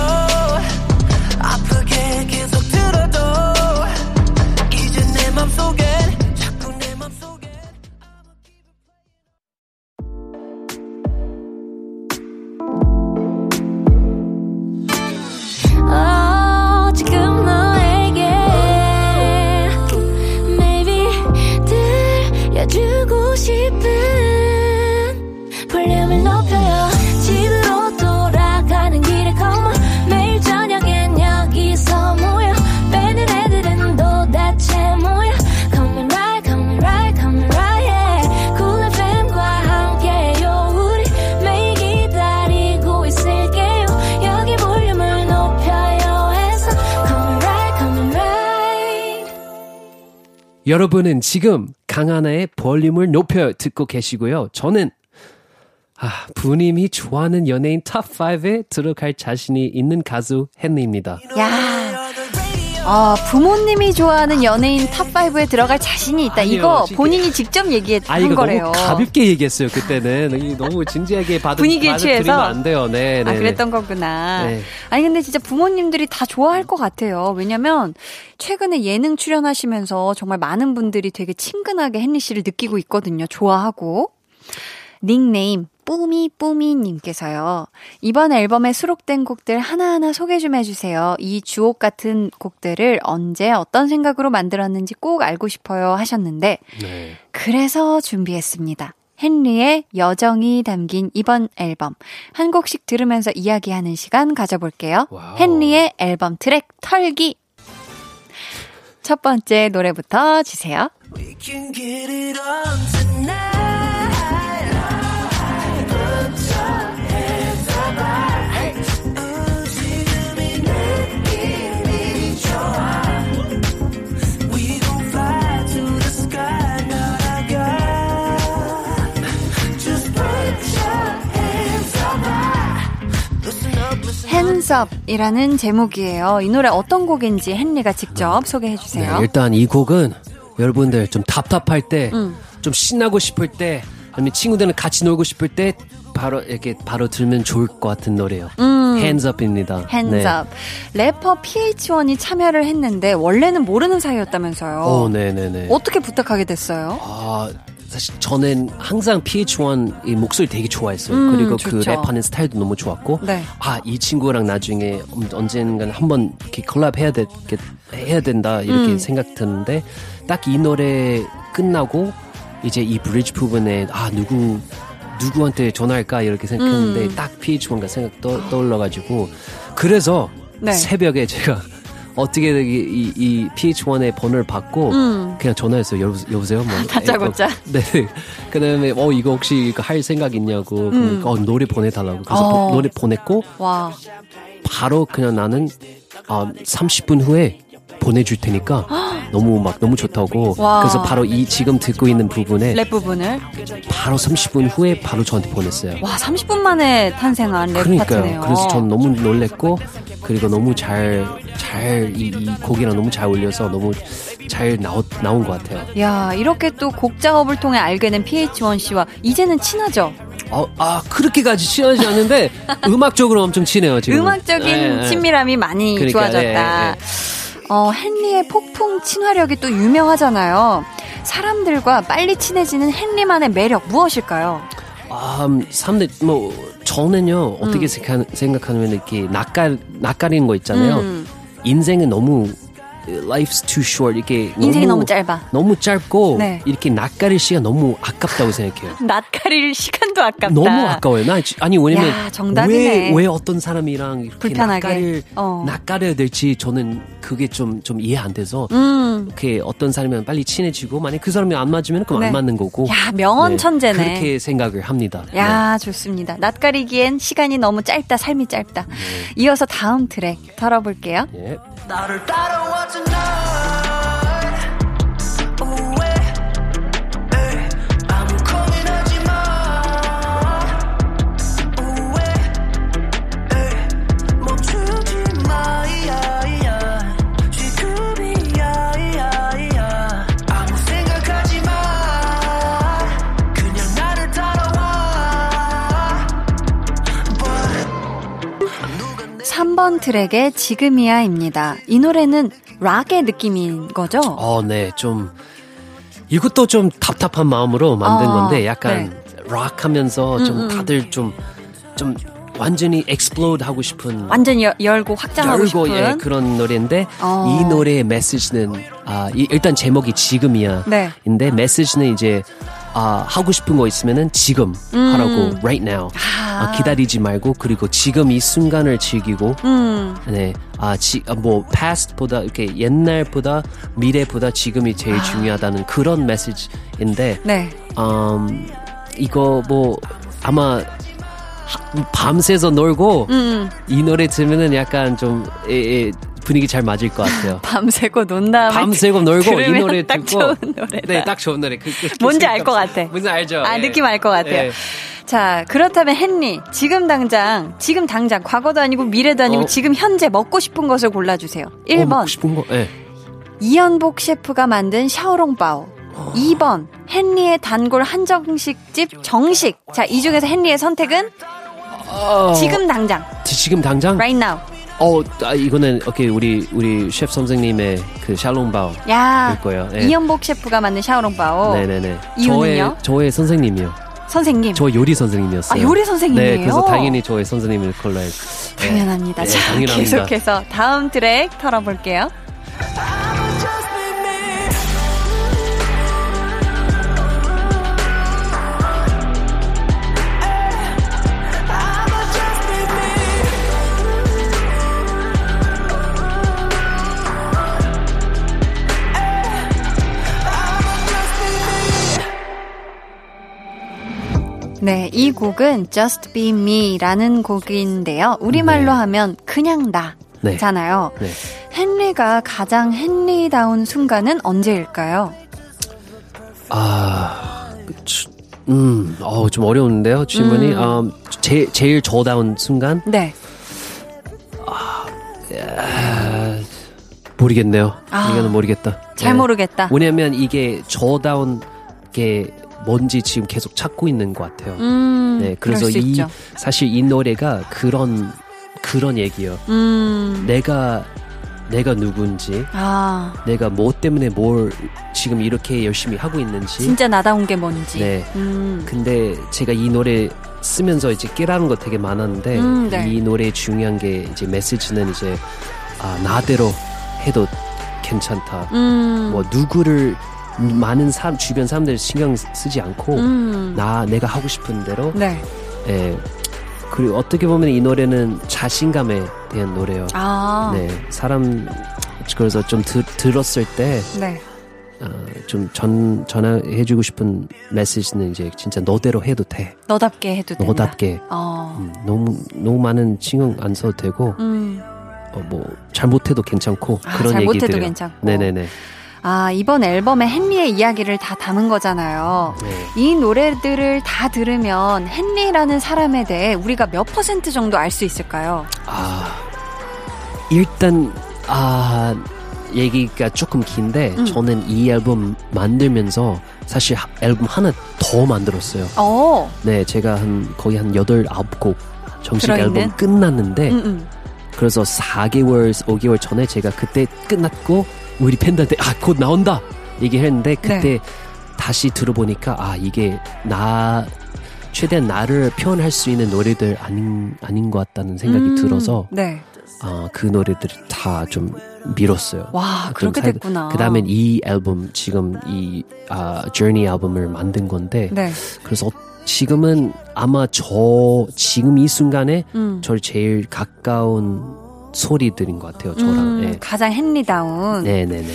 여러분은 지금 강한나의 볼륨을 높여 듣고 계시고요. 저는 아, 부모님이 좋아하는 연예인 탑 5에 들어갈 자신이 있는 가수 헨리입니다. 야. 아, 부모님이 좋아하는 연예인 탑5에 들어갈 자신이 있다. 아니요, 이거. 본인이 직접 얘기한 아, 이거 거래요. 너무 가볍게 얘기했어요, 그때는. 너무 진지하게 받은, 분위기에 취해서? 안 돼요, 네. 아, 네, 그랬던 거구나. 네. 아니, 근데 진짜 부모님들이 다 좋아할 것 같아요. 왜냐면, 최근에 예능 출연하시면서 정말 많은 분들이 되게 친근하게 헨리 씨를 느끼고 있거든요. 좋아하고. 닉네임, 뿌미뿌미님께서요. 이번 앨범에 수록된 곡들 하나하나 소개 좀 해주세요. 이 주옥 같은 곡들을 언제 어떤 생각으로 만들었는지 꼭 알고 싶어요 하셨는데, 네. 그래서 준비했습니다. 헨리의 여정이 담긴 이번 앨범. 한 곡씩 들으면서 이야기하는 시간 가져볼게요. 와우. 헨리의 앨범 트랙 털기. 첫 번째 노래부터 주세요. Up이라는 제목이에요. 이 노래 어떤 곡인지 헨리가 직접 소개해 네, 주세요. 일단 이 곡은 여러분들 좀 답답할 때, 음. 좀 신나고 싶을 때, 아니면 친구들은 같이 놀고 싶을 때, 바로 이렇게 바로 들으면 좋을 것 같은 노래요. Hands Up입니다. 음. Hands 네. Up. 래퍼 PH1이 참여를 했는데 원래는 모르는 사이였다면서요. 오, 네네네. 어떻게 부탁하게 됐어요? 아, 사실 저는 항상 PH1 이 목소리 되게 좋아했어요. 음, 그리고 좋죠. 그 랩하는 스타일도 너무 좋았고, 네. 아, 이 친구랑 나중에 언- 언젠간 한번 이렇게 콜라보 해야 되, 해야 된다, 이렇게 음. 생각 드는데, 딱 이 노래 끝나고, 이제 이 브리지 부분에, 아, 누구, 누구한테 전화할까, 이렇게 생각했는데, 음. 딱 PH1가 생각 떠, 떠올라가지고, 그래서 네. 새벽에 제가 어떻게 이, 이, 이 PH1의 번호를 받고 음. 그냥 전화했어요. 여보, 여보세요? 뭐, 다짜고짜. 네. 그 다음에 어 이거 혹시 이거 할 생각 있냐고. 그러니까 어, 노래 보내달라고. 그래서 음. 어. 보- 노래 보냈고 와. 바로 그냥 나는 어, 30분 후에 보내줄 테니까 너무 막 너무 좋다고. 와. 그래서 바로 이 지금 듣고 있는 부분에 랩 부분을 바로 30분 후에 바로 저한테 보냈어요. 와 30분 만에 탄생한 랩 그러니까요. 파트네요. 그래서 전 너무 놀랬고 그리고 너무 잘 잘이 이 곡이랑 너무 잘 어울려서 너무 잘 나오, 나온 것 같아요. 야 이렇게 또 곡 작업을 통해 알게 된 PH1 씨와 이제는 친하죠. 어, 아 그렇게까지 친하지 않은데 음악적으로 엄청 친해요 지금. 음악적인 네, 네. 친밀함이 많이 그러니까, 좋아졌다. 예, 어, 헨리의 폭풍 친화력이 또 유명하잖아요. 사람들과 빨리 친해지는 헨리만의 매력 무엇일까요? 아, 음, 사람들 뭐 저는요 어떻게 생각, 생각하면 이렇게 낯갈 낯가리는 거 있잖아요. 음. 인생은 너무 life's too short 이렇게 인생이 너무 짧아. 너무 짧고 네. 이렇게 낯가릴 시간 너무 아깝다고 생각해요. 낯가릴 시간도 아깝다. 너무 아까워요. 나 지- 아니 왜냐면. 왜, 왜 어떤 사람이랑 이렇게 불편하게. 낯가릴 어. 낯가려야 될지 저는 그게 좀좀 이해 안 돼서 음. 이렇게 어떤 사람이랑 빨리 친해지고 만약 그 사람이 안 맞으면 그럼 네. 안 맞는 거고. 야, 명언 천재네. 그렇게 생각을 합니다. 네. 야, 좋습니다. 낯가리기엔 시간이 너무 짧다, 삶이 짧다. 이어서 다음 트랙 털어볼게요. 네. 예. 나를 따라와 tonight 우에 에이, 아무 고민하지 마 우에 에이, 멈추지 마 이야, 이야. 지금이야 이야, 이야. 아무 생각하지 마 그냥 나를 따라와 But 3번 트랙의 지금이야입니다. 이 노래는 락의 느낌인 거죠? 어, 네, 좀 이것도 좀 답답한 마음으로 만든 어, 건데 약간 네. 락 하면서 좀 다들 좀좀 완전히 explode 하고 싶은 완전 여- 열고 확장하고 열고 싶은. 예, 그런 노래인데 어. 이 노래의 메시지는 아 이- 일단 제목이 지금이야. 네. 인데 메시지는 이제 아 하고 싶은 거 있으면은 지금 하라고 right now. 음. 아. 아, 기다리지 말고 그리고 지금 이 순간을 즐기고 음. 네. 아, 지, 아, 뭐, past보다, 이렇게 옛날보다, 미래보다 지금이 제일 중요하다는 그런 메시지인데, 네. 음, 이거 뭐, 아마, 하- 밤새서 놀고, 음. 이 노래 들으면은 약간 좀, 에, 에, 분위기 잘 맞을 것 같아요. 밤새고 논 다음에 밤새고 놀고, 이 노래 딱 듣고. 좋은 노래다. 네, 딱 좋은 노래. 그, 그, 그 뭔지 알 것 같아. 뭔지 알죠? 아, 예. 느낌 알 것 같아요. 예. 자, 그렇다면 헨리, 지금 당장, 지금 당장, 과거도 아니고 미래도 아니고 어. 지금 현재 먹고 싶은 것을 골라주세요. 어, 1번, 먹고 싶은 거, 예. 이연복 셰프가 만든 샤오롱바오. 2번, 헨리의 단골 한정식집 정식. 자, 이 중에서 헨리의 선택은 어, 지금 당장, 지금 당장? right now. 어, 아, 이거는 오케이 우리 우리 셰프 선생님의 그 샬롬바오 야, 될 거예요. 예. 이연복 셰프가 만든 샤오롱바오. 네네네. 이유는요? 저의 저의 선생님이요. 선생님. 저 요리 선생님이었어요. 아, 요리 선생님이에요? 네, 그래서 당연히 저의 알고. 네. 당연합니다. 네, 자, 당연합니다. 계속해서 다음 트랙 털어볼게요. 네, 이 곡은 Just Be Me라는 곡인데요. 우리말로 하면 그냥 네. 나잖아요. 네. 헨리가 가장 헨리다운 순간은 언제일까요? 아, 주- 음, 어, 좀 어려운데요, 질문이. 음, 제, 제일 저다운 순간? 네. 모르겠네요. 아. 이거는 모르겠다. 잘 네. 모르겠다. 왜냐면 이게 저다운 게 뭔지 지금 계속 찾고 있는 것 같아요. 음, 네, 그래서 수 이, 있죠. 사실 이 노래가 그런, 그런 얘기예요. 음, 내가, 내가 누군지, 아, 내가 뭐 때문에 뭘 지금 이렇게 열심히 하고 있는지. 진짜 나다운 게 뭔지. 네. 음, 근데 제가 이 노래 쓰면서 이제 깨달은 거 되게 많았는데 음, 네. 이 노래의 중요한 게 이제 메시지는 이제 아 나대로 해도 괜찮다. 음, 뭐 누구를 많은 사람 주변 사람들 신경 쓰지 않고 음, 나 내가 하고 싶은 대로 네. 예. 그리고 어떻게 보면 이 노래는 자신감에 대한 노래예요. 아, 네. 사람 그래서 좀 들, 들었을 때 네. 어, 좀 전, 전해주고 싶은 메시지는 이제 진짜 너대로 해도 돼. 너답게 해도 된다. 너답게. 어, 음, 너무, 너무 많은 신경 안 써도 되고, 음, 어, 뭐, 잘못해도 괜찮고, 아, 그런 잘못해도 얘기들이요. 괜찮고. 네네네. 아, 이번 앨범에 헨리의 이야기를 다 담은 거잖아요. 네. 이 노래들을 다 들으면 헨리라는 사람에 대해 우리가 몇 퍼센트 정도 알 수 있을까요? 아, 일단, 아, 얘기가 조금 긴데, 음. 저는 이 앨범 만들면서 사실 하- 앨범 하나 더 만들었어요. 어, 네, 제가 한, 거의 한 8, 9곡 정식 들어있는? 앨범 끝났는데, 음, 음. 그래서 4개월, 5개월 전에 제가 그때 끝났고 우리 팬들한테 아, 곧 나온다! 얘기했는데 그때 네. 다시 들어보니까 아, 이게 나, 최대한 나를 표현할 수 있는 노래들 아닌, 아닌 것 같다는 생각이 음, 들어서 네. 아, 그 노래들을 다좀 미뤘어요. 와, 그렇게 됐구나. 그 다음엔 이 앨범 지금 이 아, Journey 앨범을 만든 건데 네. 그래서 어- 지금은 아마 저 지금 이 순간에 음. 저를 제일 가까운 소리들인 것 같아요. 저랑. 음, 네. 가장 헨리다운. 네네네.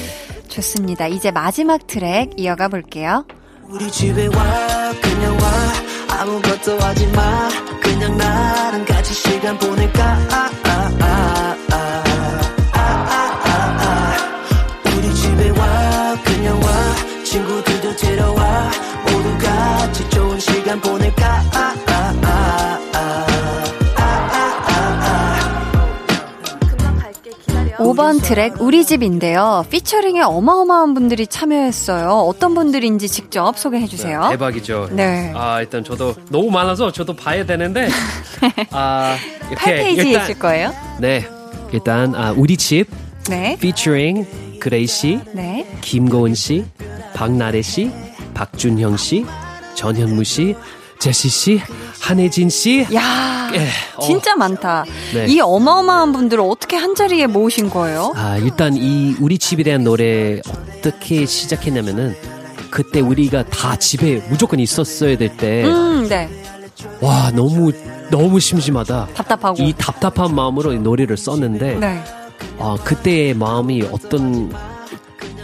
좋습니다. 이제 마지막 트랙 이어가 볼게요. 우리 집에 와 그냥 와 아무것도 하지 마 그냥 나랑 같이 시간 보낼까 아, 아, 아, 아. 아, 트랙 우리 집인데요. 피처링에 어마어마한 분들이 참여했어요. 어떤 분들인지 직접 소개해 주세요. 대박이죠. 네. 아 일단 저도 너무 많아서 저도 봐야 되는데 아 이렇게 8페이지에 일단 있을 거예요. 네 일단 아, 우리 집 네. featuring 그레이 씨, 네. 김고은 씨, 박나래 씨, 박준형 씨, 전현무 씨, 제시 씨, 한혜진 씨. 야, 예, 어. 진짜 많다. 네. 이 어마어마한 분들을 어떻게 한 자리에 모으신 거예요? 아, 일단 이 우리 집에 대한 노래 어떻게 시작했냐면은 그때 우리가 다 집에 무조건 있었어야 될 때, 음, 네. 와, 너무, 너무 심심하다. 답답하고. 이 답답한 마음으로 이 노래를 썼는데, 네. 아, 그때의 마음이 어떤,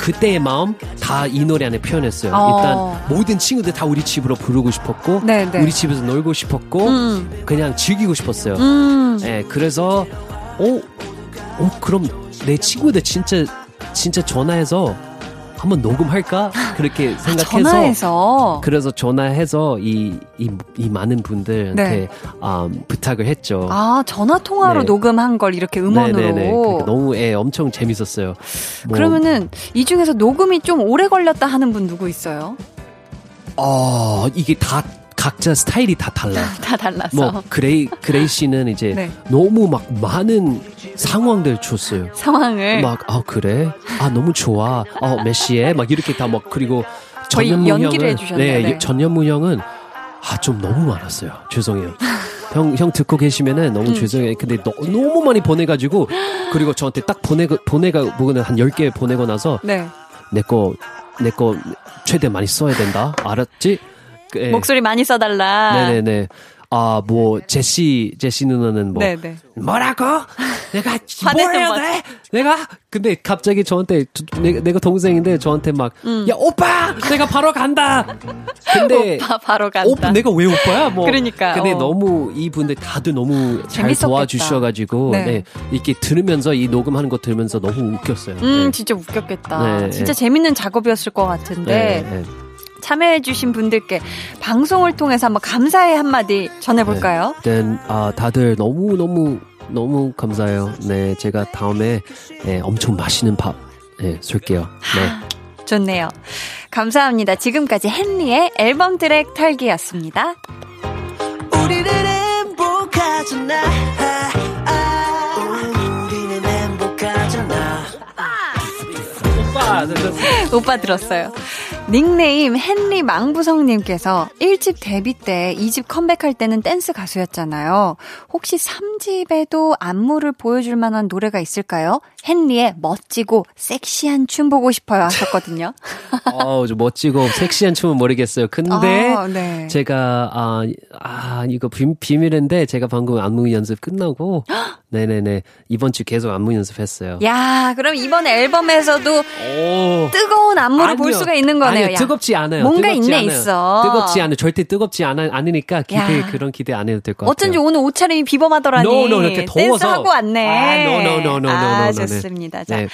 그때의 마음 다 이 노래 안에 표현했어요. 어. 일단 모든 친구들 다 우리 집으로 부르고 싶었고, 네, 네. 우리 집에서 놀고 싶었고, 음. 그냥 즐기고 싶었어요. 음. 예, 그래서 어, 어 그럼 내 친구들 진짜 진짜 전화해서 한번 녹음할까 그렇게 생각해서 아, 전화해서. 그래서 전화해서 이이이 많은 분들한테 음, 부탁을 했죠. 아, 전화 통화로 네. 녹음한 걸 이렇게 음원으로. 네네네. 그러니까 너무 예, 엄청 재밌었어요. 뭐, 그러면은 이 중에서 녹음이 좀 오래 걸렸다 하는 분 누구 있어요? 어 이게 다 각자 스타일이 다 달라요. 다 달라서. 뭐 그레이 그레이 씨는 이제 네. 너무 막 많은 상황들 줬어요. 상황을 막, 아, 그래? 아, 너무 좋아. 어, 몇 시에? 막 이렇게 다 막, 그리고 거의 전현무 연기를 형은, 해주셨네요. 네, 네. 전현무 형은, 아, 좀 너무 많았어요. 죄송해요. 형, 형 듣고 계시면은 너무 음. 죄송해요. 근데 너, 너무 많이 보내가지고, 그리고 저한테 딱 보내고, 보내가, 보고는 한 10개 보내고 나서, 네. 내 거, 내 거 최대 많이 써야 된다. 알았지? 그, 예. 목소리 많이 써달라. 네네네. 아, 뭐, 제시, 제시 누나는 뭐, 네네. 뭐라고? 내가 뭐 거지. 돼? 내가 근데 갑자기 저한테 두- 내가, 내가 동생인데 저한테 막야 오빠 내가 바로 간다. 근데 오빠 바로 간다. 오빠 내가 왜 오빠야? 뭐 그러니까, 근데 어. 너무 이분들 다들 너무 잘 재밌었겠다. 도와주셔가지고 네. 네. 이렇게 들으면서 이 녹음하는 거 들으면서 너무 웃겼어요. 음, 네. 진짜 웃겼겠다. 네, 진짜 네. 재밌는 작업이었을 것 같은데 네, 네. 참여해주신 분들께 방송을 통해서 한번 감사의 한마디 전해볼까요? 일단 아, 다들 너무 너무 너무 감사해요. 네, 제가 다음에 네, 엄청 맛있는 밥 네, 쏠게요. 네. 좋네요. 감사합니다. 지금까지 헨리의 앨범 트랙 털기였습니다. 우리는 행복하잖아. 우리는 행복하잖아 오빠, 네, 네. 오빠 들었어요. 닉네임 헨리 망부성님께서 1집 데뷔 때 2집 컴백할 때는 댄스 가수였잖아요. 혹시 3집에도 안무를 보여줄 만한 노래가 있을까요? 헨리의 멋지고 섹시한 춤 보고 싶어요 하셨거든요. 어우, 좀 멋지고 섹시한 춤은 모르겠어요. 근데 아, 네. 제가 아, 아 이거 비, 비밀인데 제가 방금 안무 연습 끝나고 네네네 이번 주 계속 안무 연습했어요. 야, 그럼 이번 앨범에서도 오. 뜨거운 안무를 볼 아니요. 수가 있는 거네요. 아니요, 야. 뜨겁지 않아요. 뭔가 뜨겁지 있네, 않아요. 있어. 뜨겁지 않아요. 절대 뜨겁지 않아, 않으니까 기대, 야. 그런 기대 안 해도 될 것 같아요. 어쩐지 오늘 옷차림이 비범하더라니. No, no, 이렇게 더워서. 댄스하고 왔네. 아, no, no, no, no, no, 아, no, no, 좋습니다. 자, 네.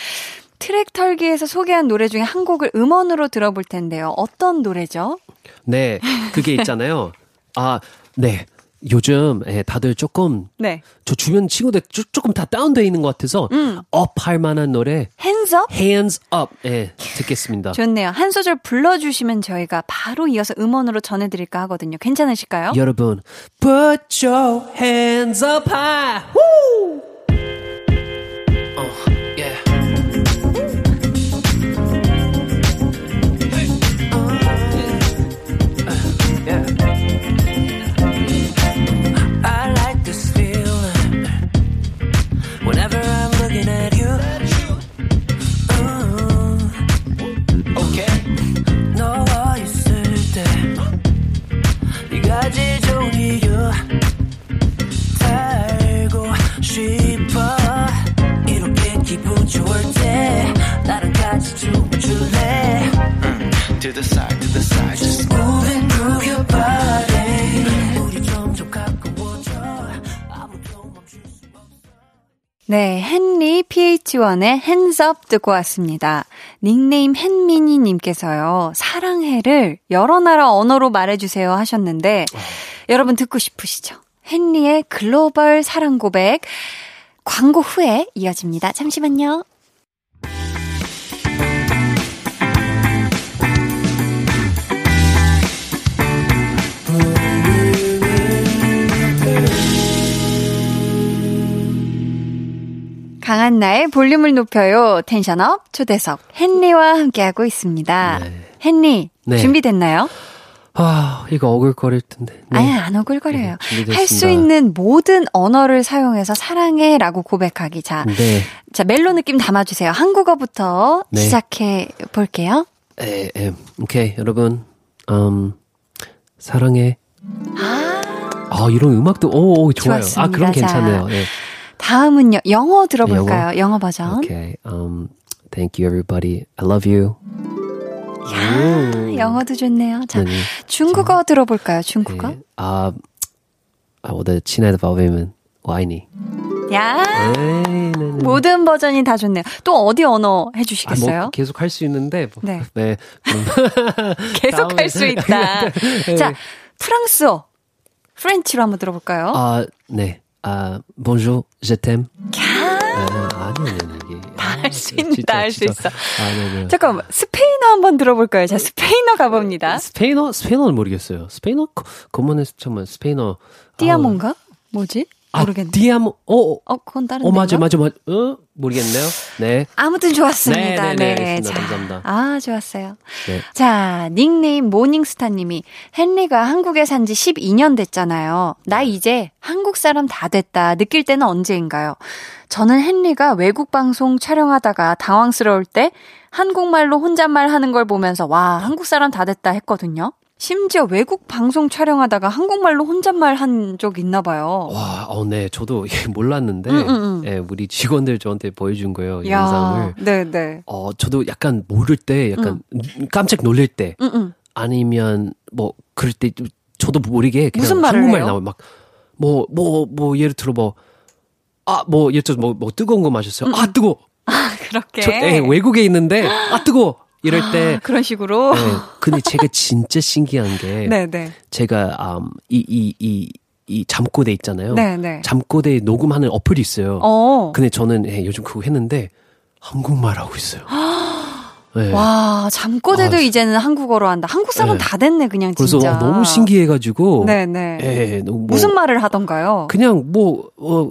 트랙 털기에서 소개한 노래 중에 한 곡을 음원으로 들어볼 텐데요. 어떤 노래죠? 네, 그게 있잖아요. 아, 네. 요즘 예, 다들 조금 네. 저 주변 친구들 조, 조금 다 다운돼 있는 것 같아서 음. 업할 만한 노래 핸즈업? Hands Up 예, 듣겠습니다. 좋네요. 한 소절 불러주시면 저희가 바로 이어서 음원으로 전해드릴까 하거든요. 괜찮으실까요? 여러분, put your hands up high. Woo! Oh. 좋을 때 나랑 같이 춤출래 To the side, to the side. Just Move and groove your body 우리 점점 가까워져 아무도 멈출 수 없어 네, 헨리 PH1의 Hands Up 듣고 왔습니다. 닉네임 헨미니님께서요, 사랑해를 여러 나라 언어로 말해주세요 하셨는데, 여러분 듣고 싶으시죠? 헨리의 글로벌 사랑 고백, 광고 후에 이어집니다. 잠시만요. 강한 나의 볼륨을 높여요. 텐션업 초대석 헨리와 함께하고 있습니다. 네. 헨리 네. 준비됐나요? 아, 이거 오글거릴 텐데. 네. 아예 안 오글거려요. 네, 준비됐습니다. 할수 있는 모든 언어를 사용해서 사랑해라고 고백하기. 자, 네. 자 멜로 느낌 담아주세요. 한국어부터 네. 시작해 볼게요. 에, 에, 오케이, 여러분. 음, 사랑해. 아, 이런 음악도, 오, 오 좋아요. 아, 좋았습니다. 그럼 자. 괜찮네요. 예. 다음은요. 영어 들어볼까요? 영어, 버전. 오케이. Um, thank you, everybody. I love you. 야, 영어도 좋네요. 자, 네, 네. 중국어 들어볼까요? 중국어. 네. 아, 아, 我的亲爱的宝贝们,我爱你. 야, 네, 네, 네. 모든 버전이 다 좋네요. 또 어디 언어 아, 해주시겠어요? 뭐 계속 할 수 있는데. 뭐, 네. 네. 그럼 계속 다음에- 할 수 있다. 네. 자, 프랑스어. 프렌치로 한번 들어볼까요? 아, 네. 아, bonjour, je t'aime. 캬. 아, 아니, 아니, 아니. 이 게. 아, 할수 진짜, 있는 다 할 수. 있어. 아, 네, 네. 잠깐만, 스페인어 한번 들어볼까요? 자, 스페인어 가봅니다. 스페인어? 스페인어는 모르겠어요. 스페인어? 그- 그만해, 잠깐만, 스페인어. Ti amo인가? 뭐지? 아, 모르겠네. Ti amo, 어, 어, 어, 그건 다른 어, 맞아? 맞아, 맞아. 어? 모르겠네요. 네. 아무튼 좋았습니다. 네, 네, 네, 알겠습니다. 자, 감사합니다. 아, 좋았어요. 네. 자, 닉네임 모닝스타 님이 헨리가 한국에 산 지 12년 됐잖아요. 나 이제 한국 사람 다 됐다. 느낄 때는 언제인가요? 저는 헨리가 외국 방송 촬영하다가 당황스러울 때 한국말로 혼잣말 하는 걸 보면서 와, 한국 사람 다 됐다 했거든요. 심지어 외국 방송 촬영하다가 한국말로 혼잣말 한 적 있나 봐요. 와, 어, 네. 저도 몰랐는데, 음, 음, 음. 예, 우리 직원들 저한테 보여준 거예요. 야, 영상을. 네, 네. 어, 저도 약간 모를 때, 약간 깜짝 놀랄 때, 음, 음. 아니면 뭐, 그럴 때, 저도 모르게 그냥 무슨 말을 한국말? 나와요. 막, 뭐, 뭐, 뭐, 예를 들어 뭐, 아, 뭐, 예를 들어 뭐, 뭐 뜨거운 거 마셨어요. 아, 뜨거! 그렇게. 저, 예, 외국에 있는데, 아, 뜨거! 이럴 때, 그런 식으로. 예, 근데 제가 진짜 신기한 게, 네, 네. 제가, 음, 이, 이, 이, 이 잠꼬대 있잖아요. 네, 네. 잠꼬대 녹음하는 어플이 있어요. 어. 근데 저는 예, 요즘 그거 했는데 한국말 하고 있어요. 네. 와, 잠꼬대도 아, 이제는 한국어로 한다. 한국 사람 네. 다 됐네, 그냥 그래서 진짜. 어, 너무 신기해가지고. 네네. 예, 너무 뭐, 무슨 말을 하던가요? 그냥 뭐, 어,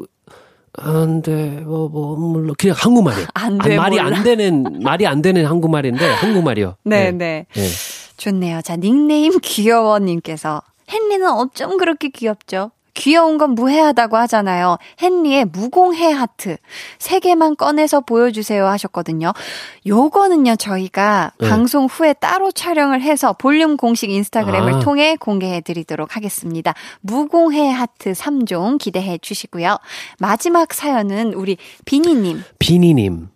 안 돼, 뭐, 뭐, 물론, 그냥 한국말이요. 안 아, 돼, 말이 몰라. 안 되는, 말이 안 되는 한국말인데, 한국말이요. 네네. 예. 좋네요. 자, 닉네임 귀여워님께서. 헨리는 어쩜 그렇게 귀엽죠? 귀여운 건 무해하다고 하잖아요. 헨리의 무공해 하트. 세 개만 꺼내서 보여주세요 하셨거든요. 요거는요, 저희가 네. 방송 후에 따로 촬영을 해서 볼륨 공식 인스타그램을 아. 통해 공개해 드리도록 하겠습니다. 무공해 하트 3종 기대해 주시고요. 마지막 사연은 우리 비니님. 비니님.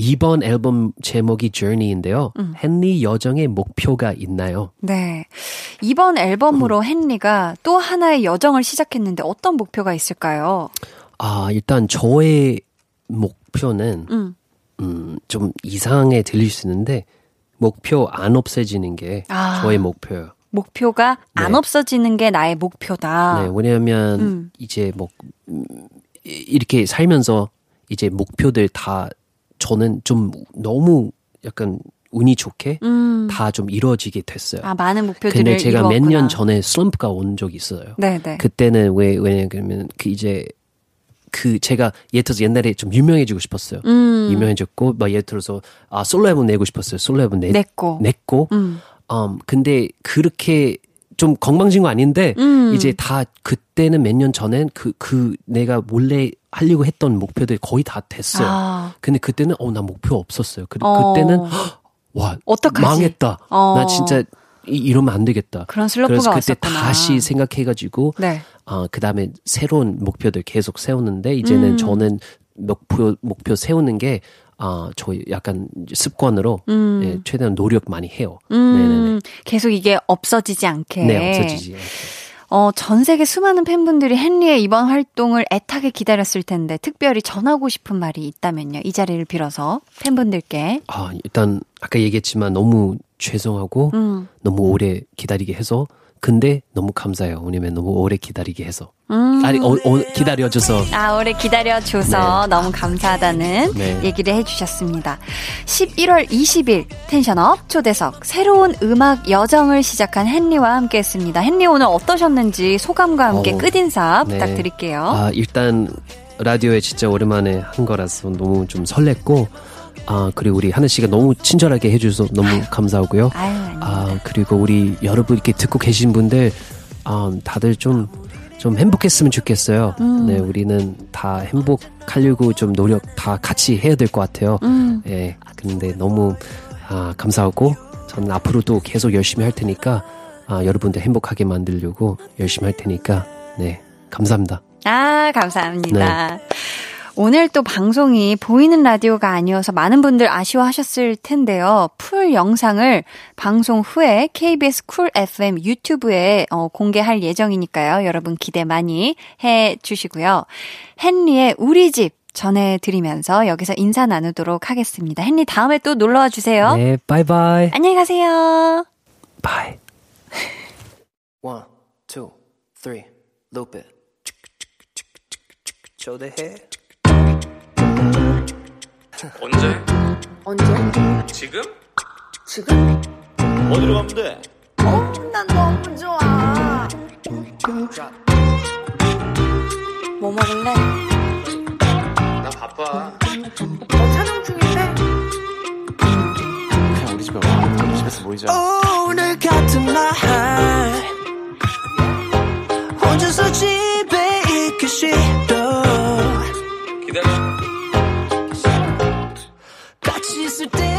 이번 앨범 제목이 Journey인데요. 음. 헨리 여정의 목표가 있나요? 네. 이번 앨범으로 음. 헨리가 또 하나의 여정을 시작했는데 어떤 목표가 있을까요? 아, 일단 저의 목표는, 음. 음, 좀 이상하게 들릴 수 있는데, 목표 안 없애지는 게 아. 저의 목표예요. 목표가 안 네. 없어지는 게 나의 목표다. 네, 왜냐하면 음. 이제 뭐 이렇게 살면서 이제 목표들 다 저는 좀 너무 약간 운이 좋게 음. 다좀 이루어지게 됐어요. 아, 많은 목표들을 근데 제가 몇. 년 전에 슬럼프가 온 적이 있어요. 네네. 그때는 왜 왜냐면 그 이제 그 제가 예를 들어서 옛날에 좀 유명해지고 싶었어요. 음. 유명해졌고 막 예를 들어서 아 솔로 앨범 내고 싶었어요. 솔로 앨범 내, 냈고. 냈고 음. 음, 근데 그렇게 좀 건방진 거 아닌데 음. 이제 다 그때는 몇 년 전엔 그, 그 내가 몰래 하려고 했던 목표들 거의 다 됐어요. 아. 근데 그때는 어, 나 목표 없었어요. 그, 어. 그때는 헉, 와, 어떡하지? 망했다. 어. 나 진짜 이, 이러면 안 되겠다. 그런 슬럼프가 그래서 그때 왔었구나. 다시 생각해가지고 네. 어, 그 다음에 새로운 목표들 계속 세우는데 이제는 음. 저는 목표 목표 세우는 게 아, 저 약간 습관으로 음. 예, 최대한 노력 많이 해요. 음. 계속 이게 없어지지 않게. 네, 없어지지. 않게. 어, 전 세계 수많은 팬분들이 헨리의 이번 활동을 애타게 기다렸을 텐데, 특별히 전하고 싶은 말이 있다면요. 이 자리를 빌어서 팬분들께. 아, 일단 아까 얘기했지만 너무 죄송하고 음, 너무 오래 기다리게 해서 근데 너무 감사해요. 왜냐면 너무 오래 기다리게 해서. 음. 아니, 어, 어, 기다려줘서. 아, 오래 기다려줘서 너무 감사하다는 네. 얘기를 해주셨습니다. 11월 20일 텐션업 초대석 새로운 음악 여정을 시작한 헨리와 함께 했습니다. 헨리 오늘 어떠셨는지 소감과 함께 어, 끝인사 네. 부탁드릴게요. 아, 일단 라디오에 진짜 오랜만에 한 거라서 너무 좀 설렜고, 아, 그리고 우리 하늘 씨가 너무 친절하게 해줘서 너무 감사하고요. 아유. 아, 그리고 우리 여러분 이렇게 듣고 계신 분들, 아, 다들 좀, 좀 행복했으면 좋겠어요. 음. 네, 우리는 다 행복하려고 좀 노력 다 같이 해야 될 것 같아요. 음. 예, 근데 너무, 아, 감사하고, 저는 앞으로도 계속 열심히 할 테니까, 아, 여러분들 행복하게 만들려고 열심히 할 테니까, 네, 감사합니다. 아, 감사합니다. 오늘 또 방송이 보이는 라디오가 아니어서 많은 분들 아쉬워하셨을 텐데요. 풀 영상을 방송 후에 KBS 쿨 FM 유튜브에 어, 공개할 예정이니까요. 여러분 기대 많이 해 주시고요. 헨리의 우리 집 전해드리면서 여기서 인사 나누도록 하겠습니다. 헨리 다음에 또 놀러와 주세요. 네, 바이바이. 안녕히 가세요. Bye. One, two, three, loop it. 초대해. 언제? 언제? 지금? 지금? 어디로 가면 돼? 어, 난 너무 좋아. 뭐 먹을래? 나 바빠. 너 촬영 중인데? 그냥 우리 집에 와. 우리 집에서 모이자. 오늘 같은 날 혼자서 집에 있기 싫어 기다려. 같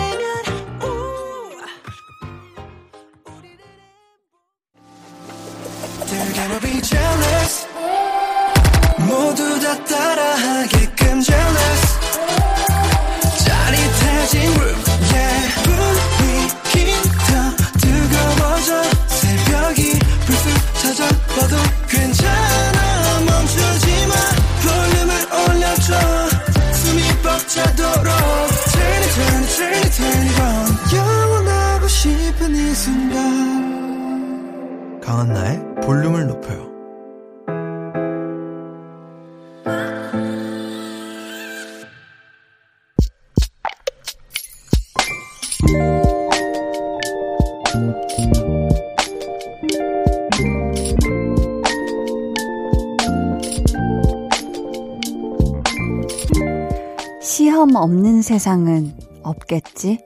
세상은 없겠지?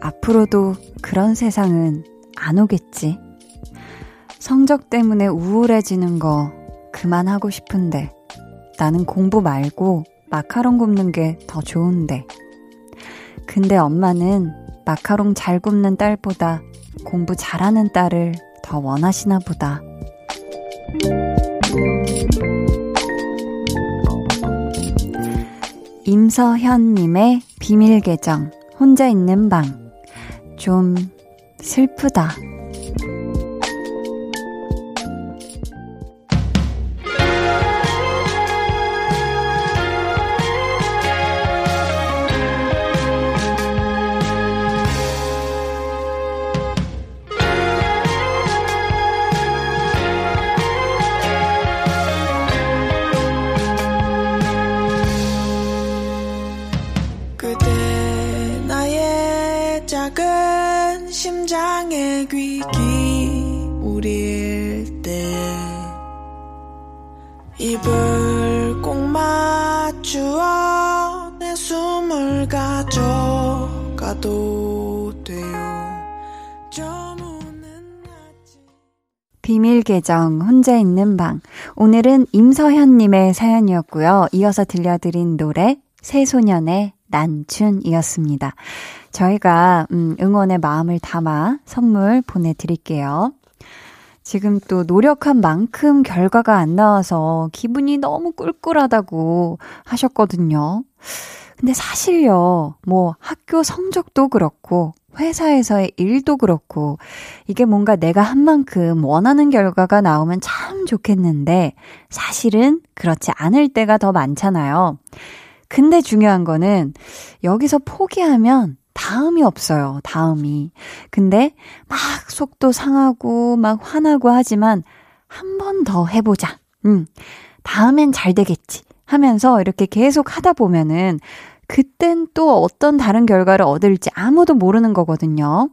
앞으로도 그런 세상은 안 오겠지? 성적 때문에 우울해지는 거 그만하고 싶은데 나는 공부 말고 마카롱 굽는 게 더 좋은데. 근데 엄마는 마카롱 잘 굽는 딸보다 공부 잘하는 딸을 더 원하시나 보다. 임서현님의 비밀 계정, 혼자 있는 방. 좀 슬프다. 계정 혼자 있는 방. 오늘은 임서현님의 사연이었고요. 이어서 들려드린 노래 새소년의 난춘이었습니다. 저희가 음, 응원의 마음을 담아 선물 보내드릴게요. 지금 또 노력한 만큼 결과가 안 나와서 기분이 너무 꿀꿀하다고 하셨거든요. 근데 사실요, 뭐 학교 성적도 그렇고, 회사에서의 일도 그렇고, 이게 뭔가 내가 한 만큼 원하는 결과가 나오면 참 좋겠는데, 사실은 그렇지 않을 때가 더 많잖아요. 근데 중요한 거는, 여기서 포기하면 다음이 없어요, 다음이. 근데 막 속도 상하고, 막 화나고 하지만, 한 번 더 해보자. 음, 다음엔 잘 되겠지. 하면서 이렇게 계속 하다 보면은, 그땐 또 어떤 다른 결과를 얻을지 아무도 모르는 거거든요.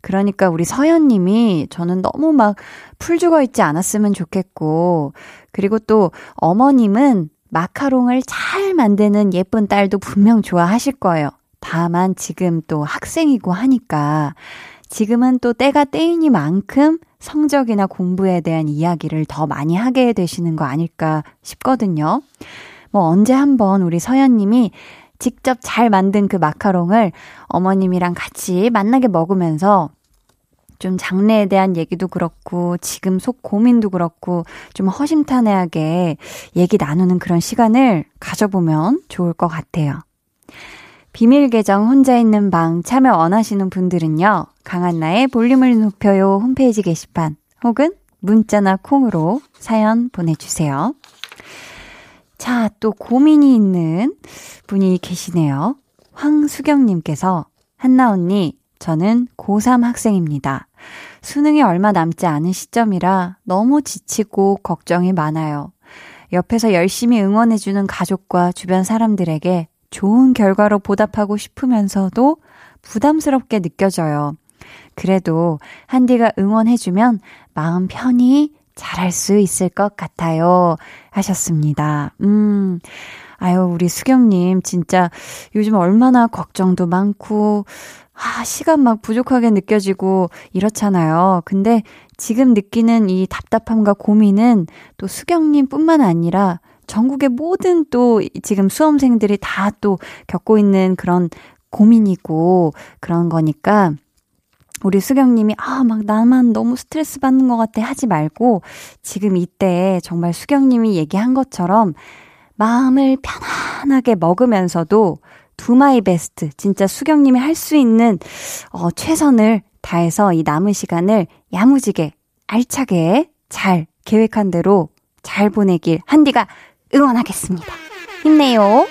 그러니까 우리 서연님이 저는 너무 막 풀 죽어 있지 않았으면 좋겠고, 그리고 또 어머님은 마카롱을 잘 만드는 예쁜 딸도 분명 좋아하실 거예요. 다만 지금 또 학생이고 하니까 지금은 또 때가 때이니만큼 성적이나 공부에 대한 이야기를 더 많이 하게 되시는 거 아닐까 싶거든요. 뭐 언제 한번 우리 서연님이 직접 잘 만든 그 마카롱을 어머님이랑 같이 만나게 먹으면서 좀 장래에 대한 얘기도 그렇고 지금 속 고민도 그렇고 좀 허심탄회하게 얘기 나누는 그런 시간을 가져보면 좋을 것 같아요. 비밀 계정 혼자 있는 방 참여 원하시는 분들은요. 강한나의 볼륨을 높여요 홈페이지 게시판 혹은 문자나 콩으로 사연 보내주세요. 자, 또 고민이 있는 분이 계시네요. 황수경님께서 한나 언니, 저는 고3 학생입니다. 수능이 얼마 남지 않은 시점이라 너무 지치고 걱정이 많아요. 옆에서 열심히 응원해주는 가족과 주변 사람들에게 좋은 결과로 보답하고 싶으면서도 부담스럽게 느껴져요. 그래도 한디가 응원해주면 마음 편히 잘할 수 있을 것 같아요. 하셨습니다. 음, 아유, 우리 수경님, 진짜 요즘 얼마나 걱정도 많고, 아, 시간 막 부족하게 느껴지고 이렇잖아요. 근데 지금 느끼는 이 답답함과 고민은 또 수경님 뿐만 아니라 전국의 모든 또 지금 수험생들이 다 또 겪고 있는 그런 고민이고 그런 거니까 우리 수경님이 아, 막 나만 너무 스트레스 받는 것 같아 하지 말고 지금 이때 정말 수경님이 얘기한 것처럼 마음을 편안하게 먹으면서도 do my best 진짜 수경님이 할 수 있는 어, 최선을 다해서 이 남은 시간을 야무지게 알차게 잘 계획한 대로 잘 보내길 한디가 응원하겠습니다. 힘내요.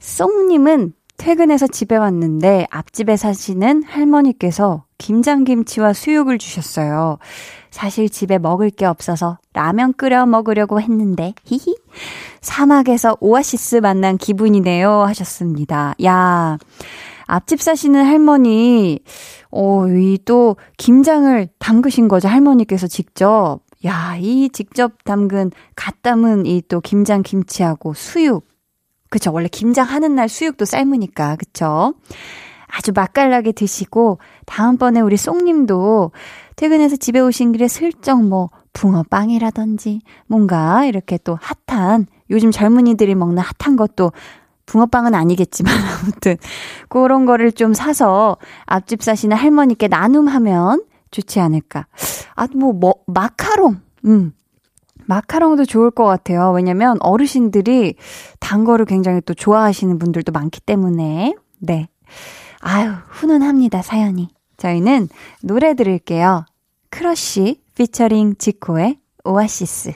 쏭님은 퇴근해서 집에 왔는데 앞집에 사시는 할머니께서 김장김치와 수육을 주셨어요. 사실 집에 먹을 게 없어서 라면 끓여 먹으려고 했는데, 히히. 사막에서 오아시스 만난 기분이네요. 하셨습니다. 야, 앞집 사시는 할머니, 어, 이 또 김장을 담그신 거죠. 할머니께서 직접. 야, 이 직접 담근, 갓 담은 이 또 김장 김치하고 수육. 그쵸. 원래 김장하는 날 수육도 삶으니까. 그쵸. 아주 맛깔나게 드시고, 다음번에 우리 쏭님도 퇴근해서 집에 오신 길에 슬쩍 뭐, 붕어빵이라든지, 뭔가 이렇게 또 핫한, 요즘 젊은이들이 먹는 핫한 것도, 붕어빵은 아니겠지만, 아무튼, 그런 거를 좀 사서 앞집 사시는 할머니께 나눔하면 좋지 않을까. 아, 뭐, 뭐, 마카롱. 음, 마카롱도 좋을 것 같아요. 왜냐면 어르신들이 단 거를 굉장히 또 좋아하시는 분들도 많기 때문에. 네. 아유, 훈훈합니다, 사연이. 저희는 노래 들을게요. 크러쉬 피처링 지코의 오아시스.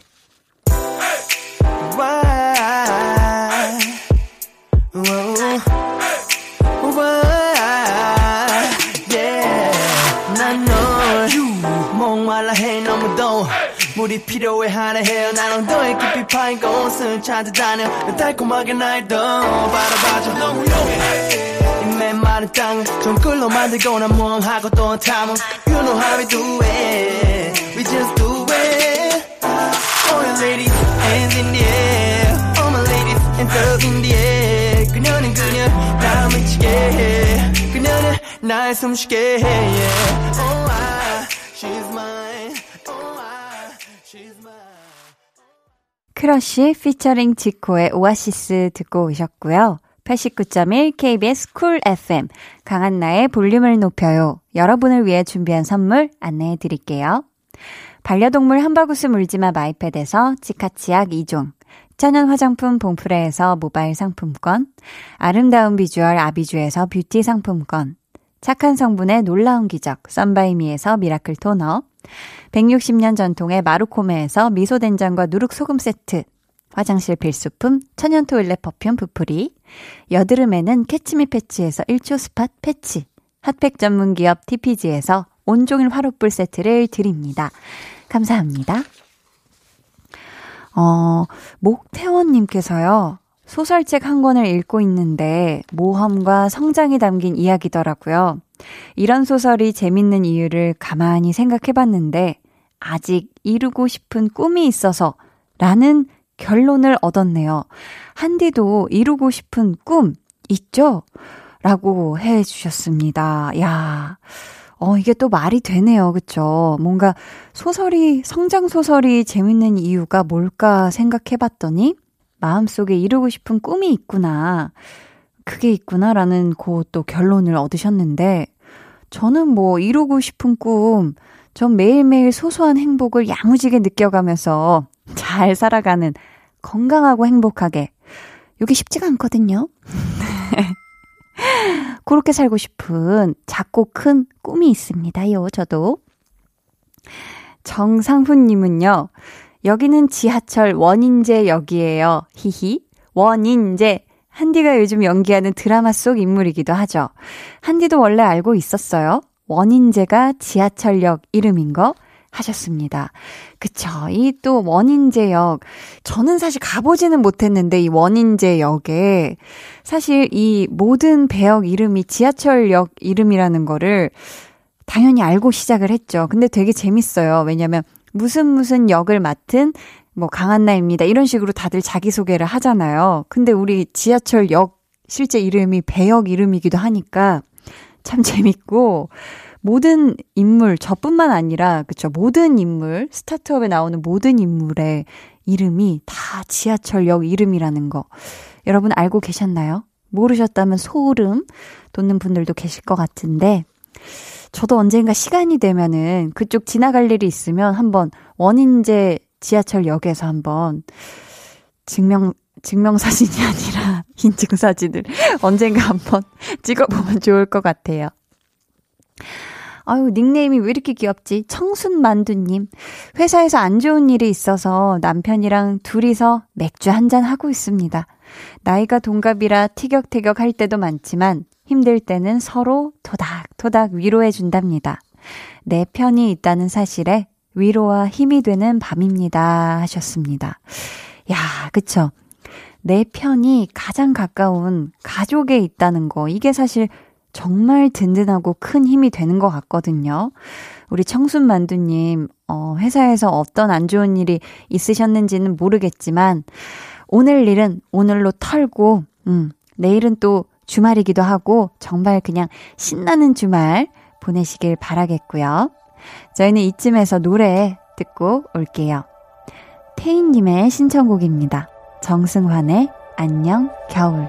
목말라 해 너무 더워 물이 필요해 하나 해요 난 엉덩이 깊이 파인 곳을 찾아다녀 달콤하게 날 더 바라봐줘 너무 용해 이 메마른 땅을 정글로 만들고 난 멍하고 또 탐험 You know how we do it We just do it All your ladies hands in the air All my ladies hands up in the air 그녀는 그녀 나 미치게 해 그녀는 날 숨쉬게 해 yeah. Oh I, she's mine 크러쉬 피처링 지코의 오아시스 듣고 오셨고요. 89.1 KBS 쿨 FM 강한나의 볼륨을 높여요. 여러분을 위해 준비한 선물 안내해 드릴게요. 반려동물 함바구스 물지마 마이패드에서 치카치약 2종 천연 화장품 봉프레에서 모바일 상품권, 아름다운 비주얼 아비주에서 뷰티 상품권, 착한 성분의 놀라운 기적 썬바이미에서 미라클 토너, 160년 전통의 마루코메에서 미소된장과 누룩소금 세트, 화장실 필수품 천연 toilet perfume 부풀이, 여드름에는 캐치미 패치에서 1초 spot 패치, 핫팩 전문 기업 TPG에서 온종일 화롯불 세트를 드립니다. 감사합니다. 어, 목태원님께서요, 소설책 한 권을 읽고 있는데 모험과 성장이 담긴 이야기더라고요. 이런 소설이 재밌는 이유를 가만히 생각해 봤는데, 아직 이루고 싶은 꿈이 있어서 라는 결론을 얻었네요. 한디도 이루고 싶은 꿈 있죠? 라고 해 주셨습니다. 야. 어, 이게 또 말이 되네요. 그쵸? 뭔가 소설이, 성장소설이 재밌는 이유가 뭘까 생각해 봤더니, 마음속에 이루고 싶은 꿈이 있구나. 그게 있구나라는 그또 결론을 얻으셨는데, 저는 뭐 이루고 싶은 꿈, 전 매일매일 소소한 행복을 야무지게 느껴가면서 잘 살아가는 건강하고 행복하게. 이게 쉽지가 않거든요. 그렇게 살고 싶은 작고 큰 꿈이 있습니다요, 저도. 정상훈님은요, 여기는 지하철 원인제역이에요. 히히. 원인제. 한디가 요즘 연기하는 드라마 속 인물이기도 하죠. 한디도 원래 알고 있었어요. 원인제가 지하철역 이름인 거 하셨습니다. 그쵸. 이 또 원인제역. 저는 사실 가보지는 못했는데 이 원인제역에 사실 이 모든 배역 이름이 지하철역 이름이라는 거를 당연히 알고 시작을 했죠. 근데 되게 재밌어요. 왜냐면 무슨 무슨 역을 맡은 뭐 강한나입니다. 이런 식으로 다들 자기소개를 하잖아요. 근데 우리 지하철 역 실제 이름이 배역 이름이기도 하니까 참 재밌고 모든 인물, 저뿐만 아니라, 그쵸. 모든 인물, 스타트업에 나오는 모든 인물의 이름이 다 지하철역 이름이라는 거. 여러분 알고 계셨나요? 모르셨다면 소름 돋는 분들도 계실 것 같은데, 저도 언젠가 시간이 되면은 그쪽 지나갈 일이 있으면 한번 원인제 지하철역에서 한번 증명, 증명사진이 아니라 인증사진을 언젠가 한번 찍어보면 좋을 것 같아요. 아유, 닉네임이 왜 이렇게 귀엽지? 청순만두님. 회사에서 안 좋은 일이 있어서 남편이랑 둘이서 맥주 한잔 하고 있습니다. 나이가 동갑이라 티격태격 할 때도 많지만 힘들 때는 서로 토닥토닥 위로해 준답니다. 내 편이 있다는 사실에 위로와 힘이 되는 밤입니다. 하셨습니다. 야, 그쵸. 내 편이 가장 가까운 가족에 있다는 거. 이게 사실 정말 든든하고 큰 힘이 되는 것 같거든요. 우리 청순만두님, 어, 회사에서 어떤 안 좋은 일이 있으셨는지는 모르겠지만, 오늘 일은 오늘로 털고, 음, 내일은 또 주말이기도 하고, 정말 그냥 신나는 주말 보내시길 바라겠고요. 저희는 이쯤에서 노래 듣고 올게요. 태인님의 신청곡입니다. 정승환의 안녕 겨울.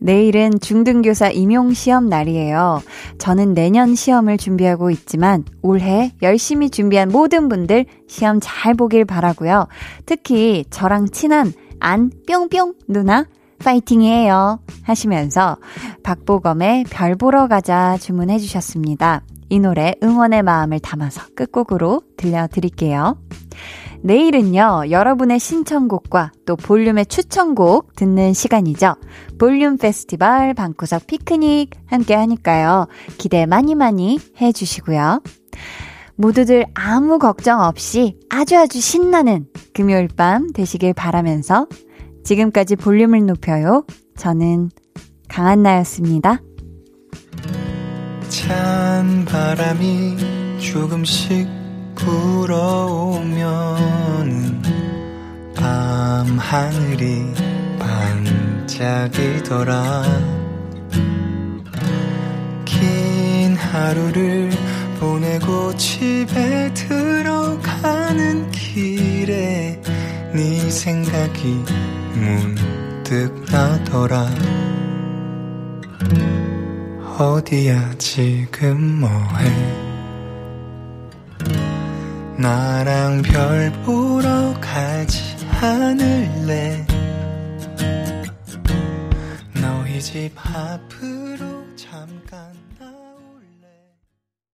내일은 중등교사 임용시험 날이에요. 저는 내년 시험을 준비하고 있지만 올해 열심히 준비한 모든 분들 시험 잘 보길 바라고요. 특히 저랑 친한 안 뿅뿅 누나 파이팅이에요. 하시면서 박보검의 별 보러 가자 주문해 주셨습니다. 이 노래 응원의 마음을 담아서 끝곡으로 들려드릴게요. 내일은요, 여러분의 신청곡과 또 볼륨의 추천곡 듣는 시간이죠. 볼륨 페스티벌 방구석 피크닉 함께 하니까요. 기대 많이 많이 해주시고요. 모두들 아무 걱정 없이 아주 아주 신나는 금요일 밤 되시길 바라면서 지금까지 볼륨을 높여요. 저는 강한나였습니다. 찬 바람이 조금씩 불어오면 밤 하늘이 반짝이더라. 긴 하루를 보내고 집에 들어가는 길에 네 생각이 문득 나더라. 어디야 지금 뭐해 나랑 별 보러 가지 않을래? 너희 집 앞으로 잠깐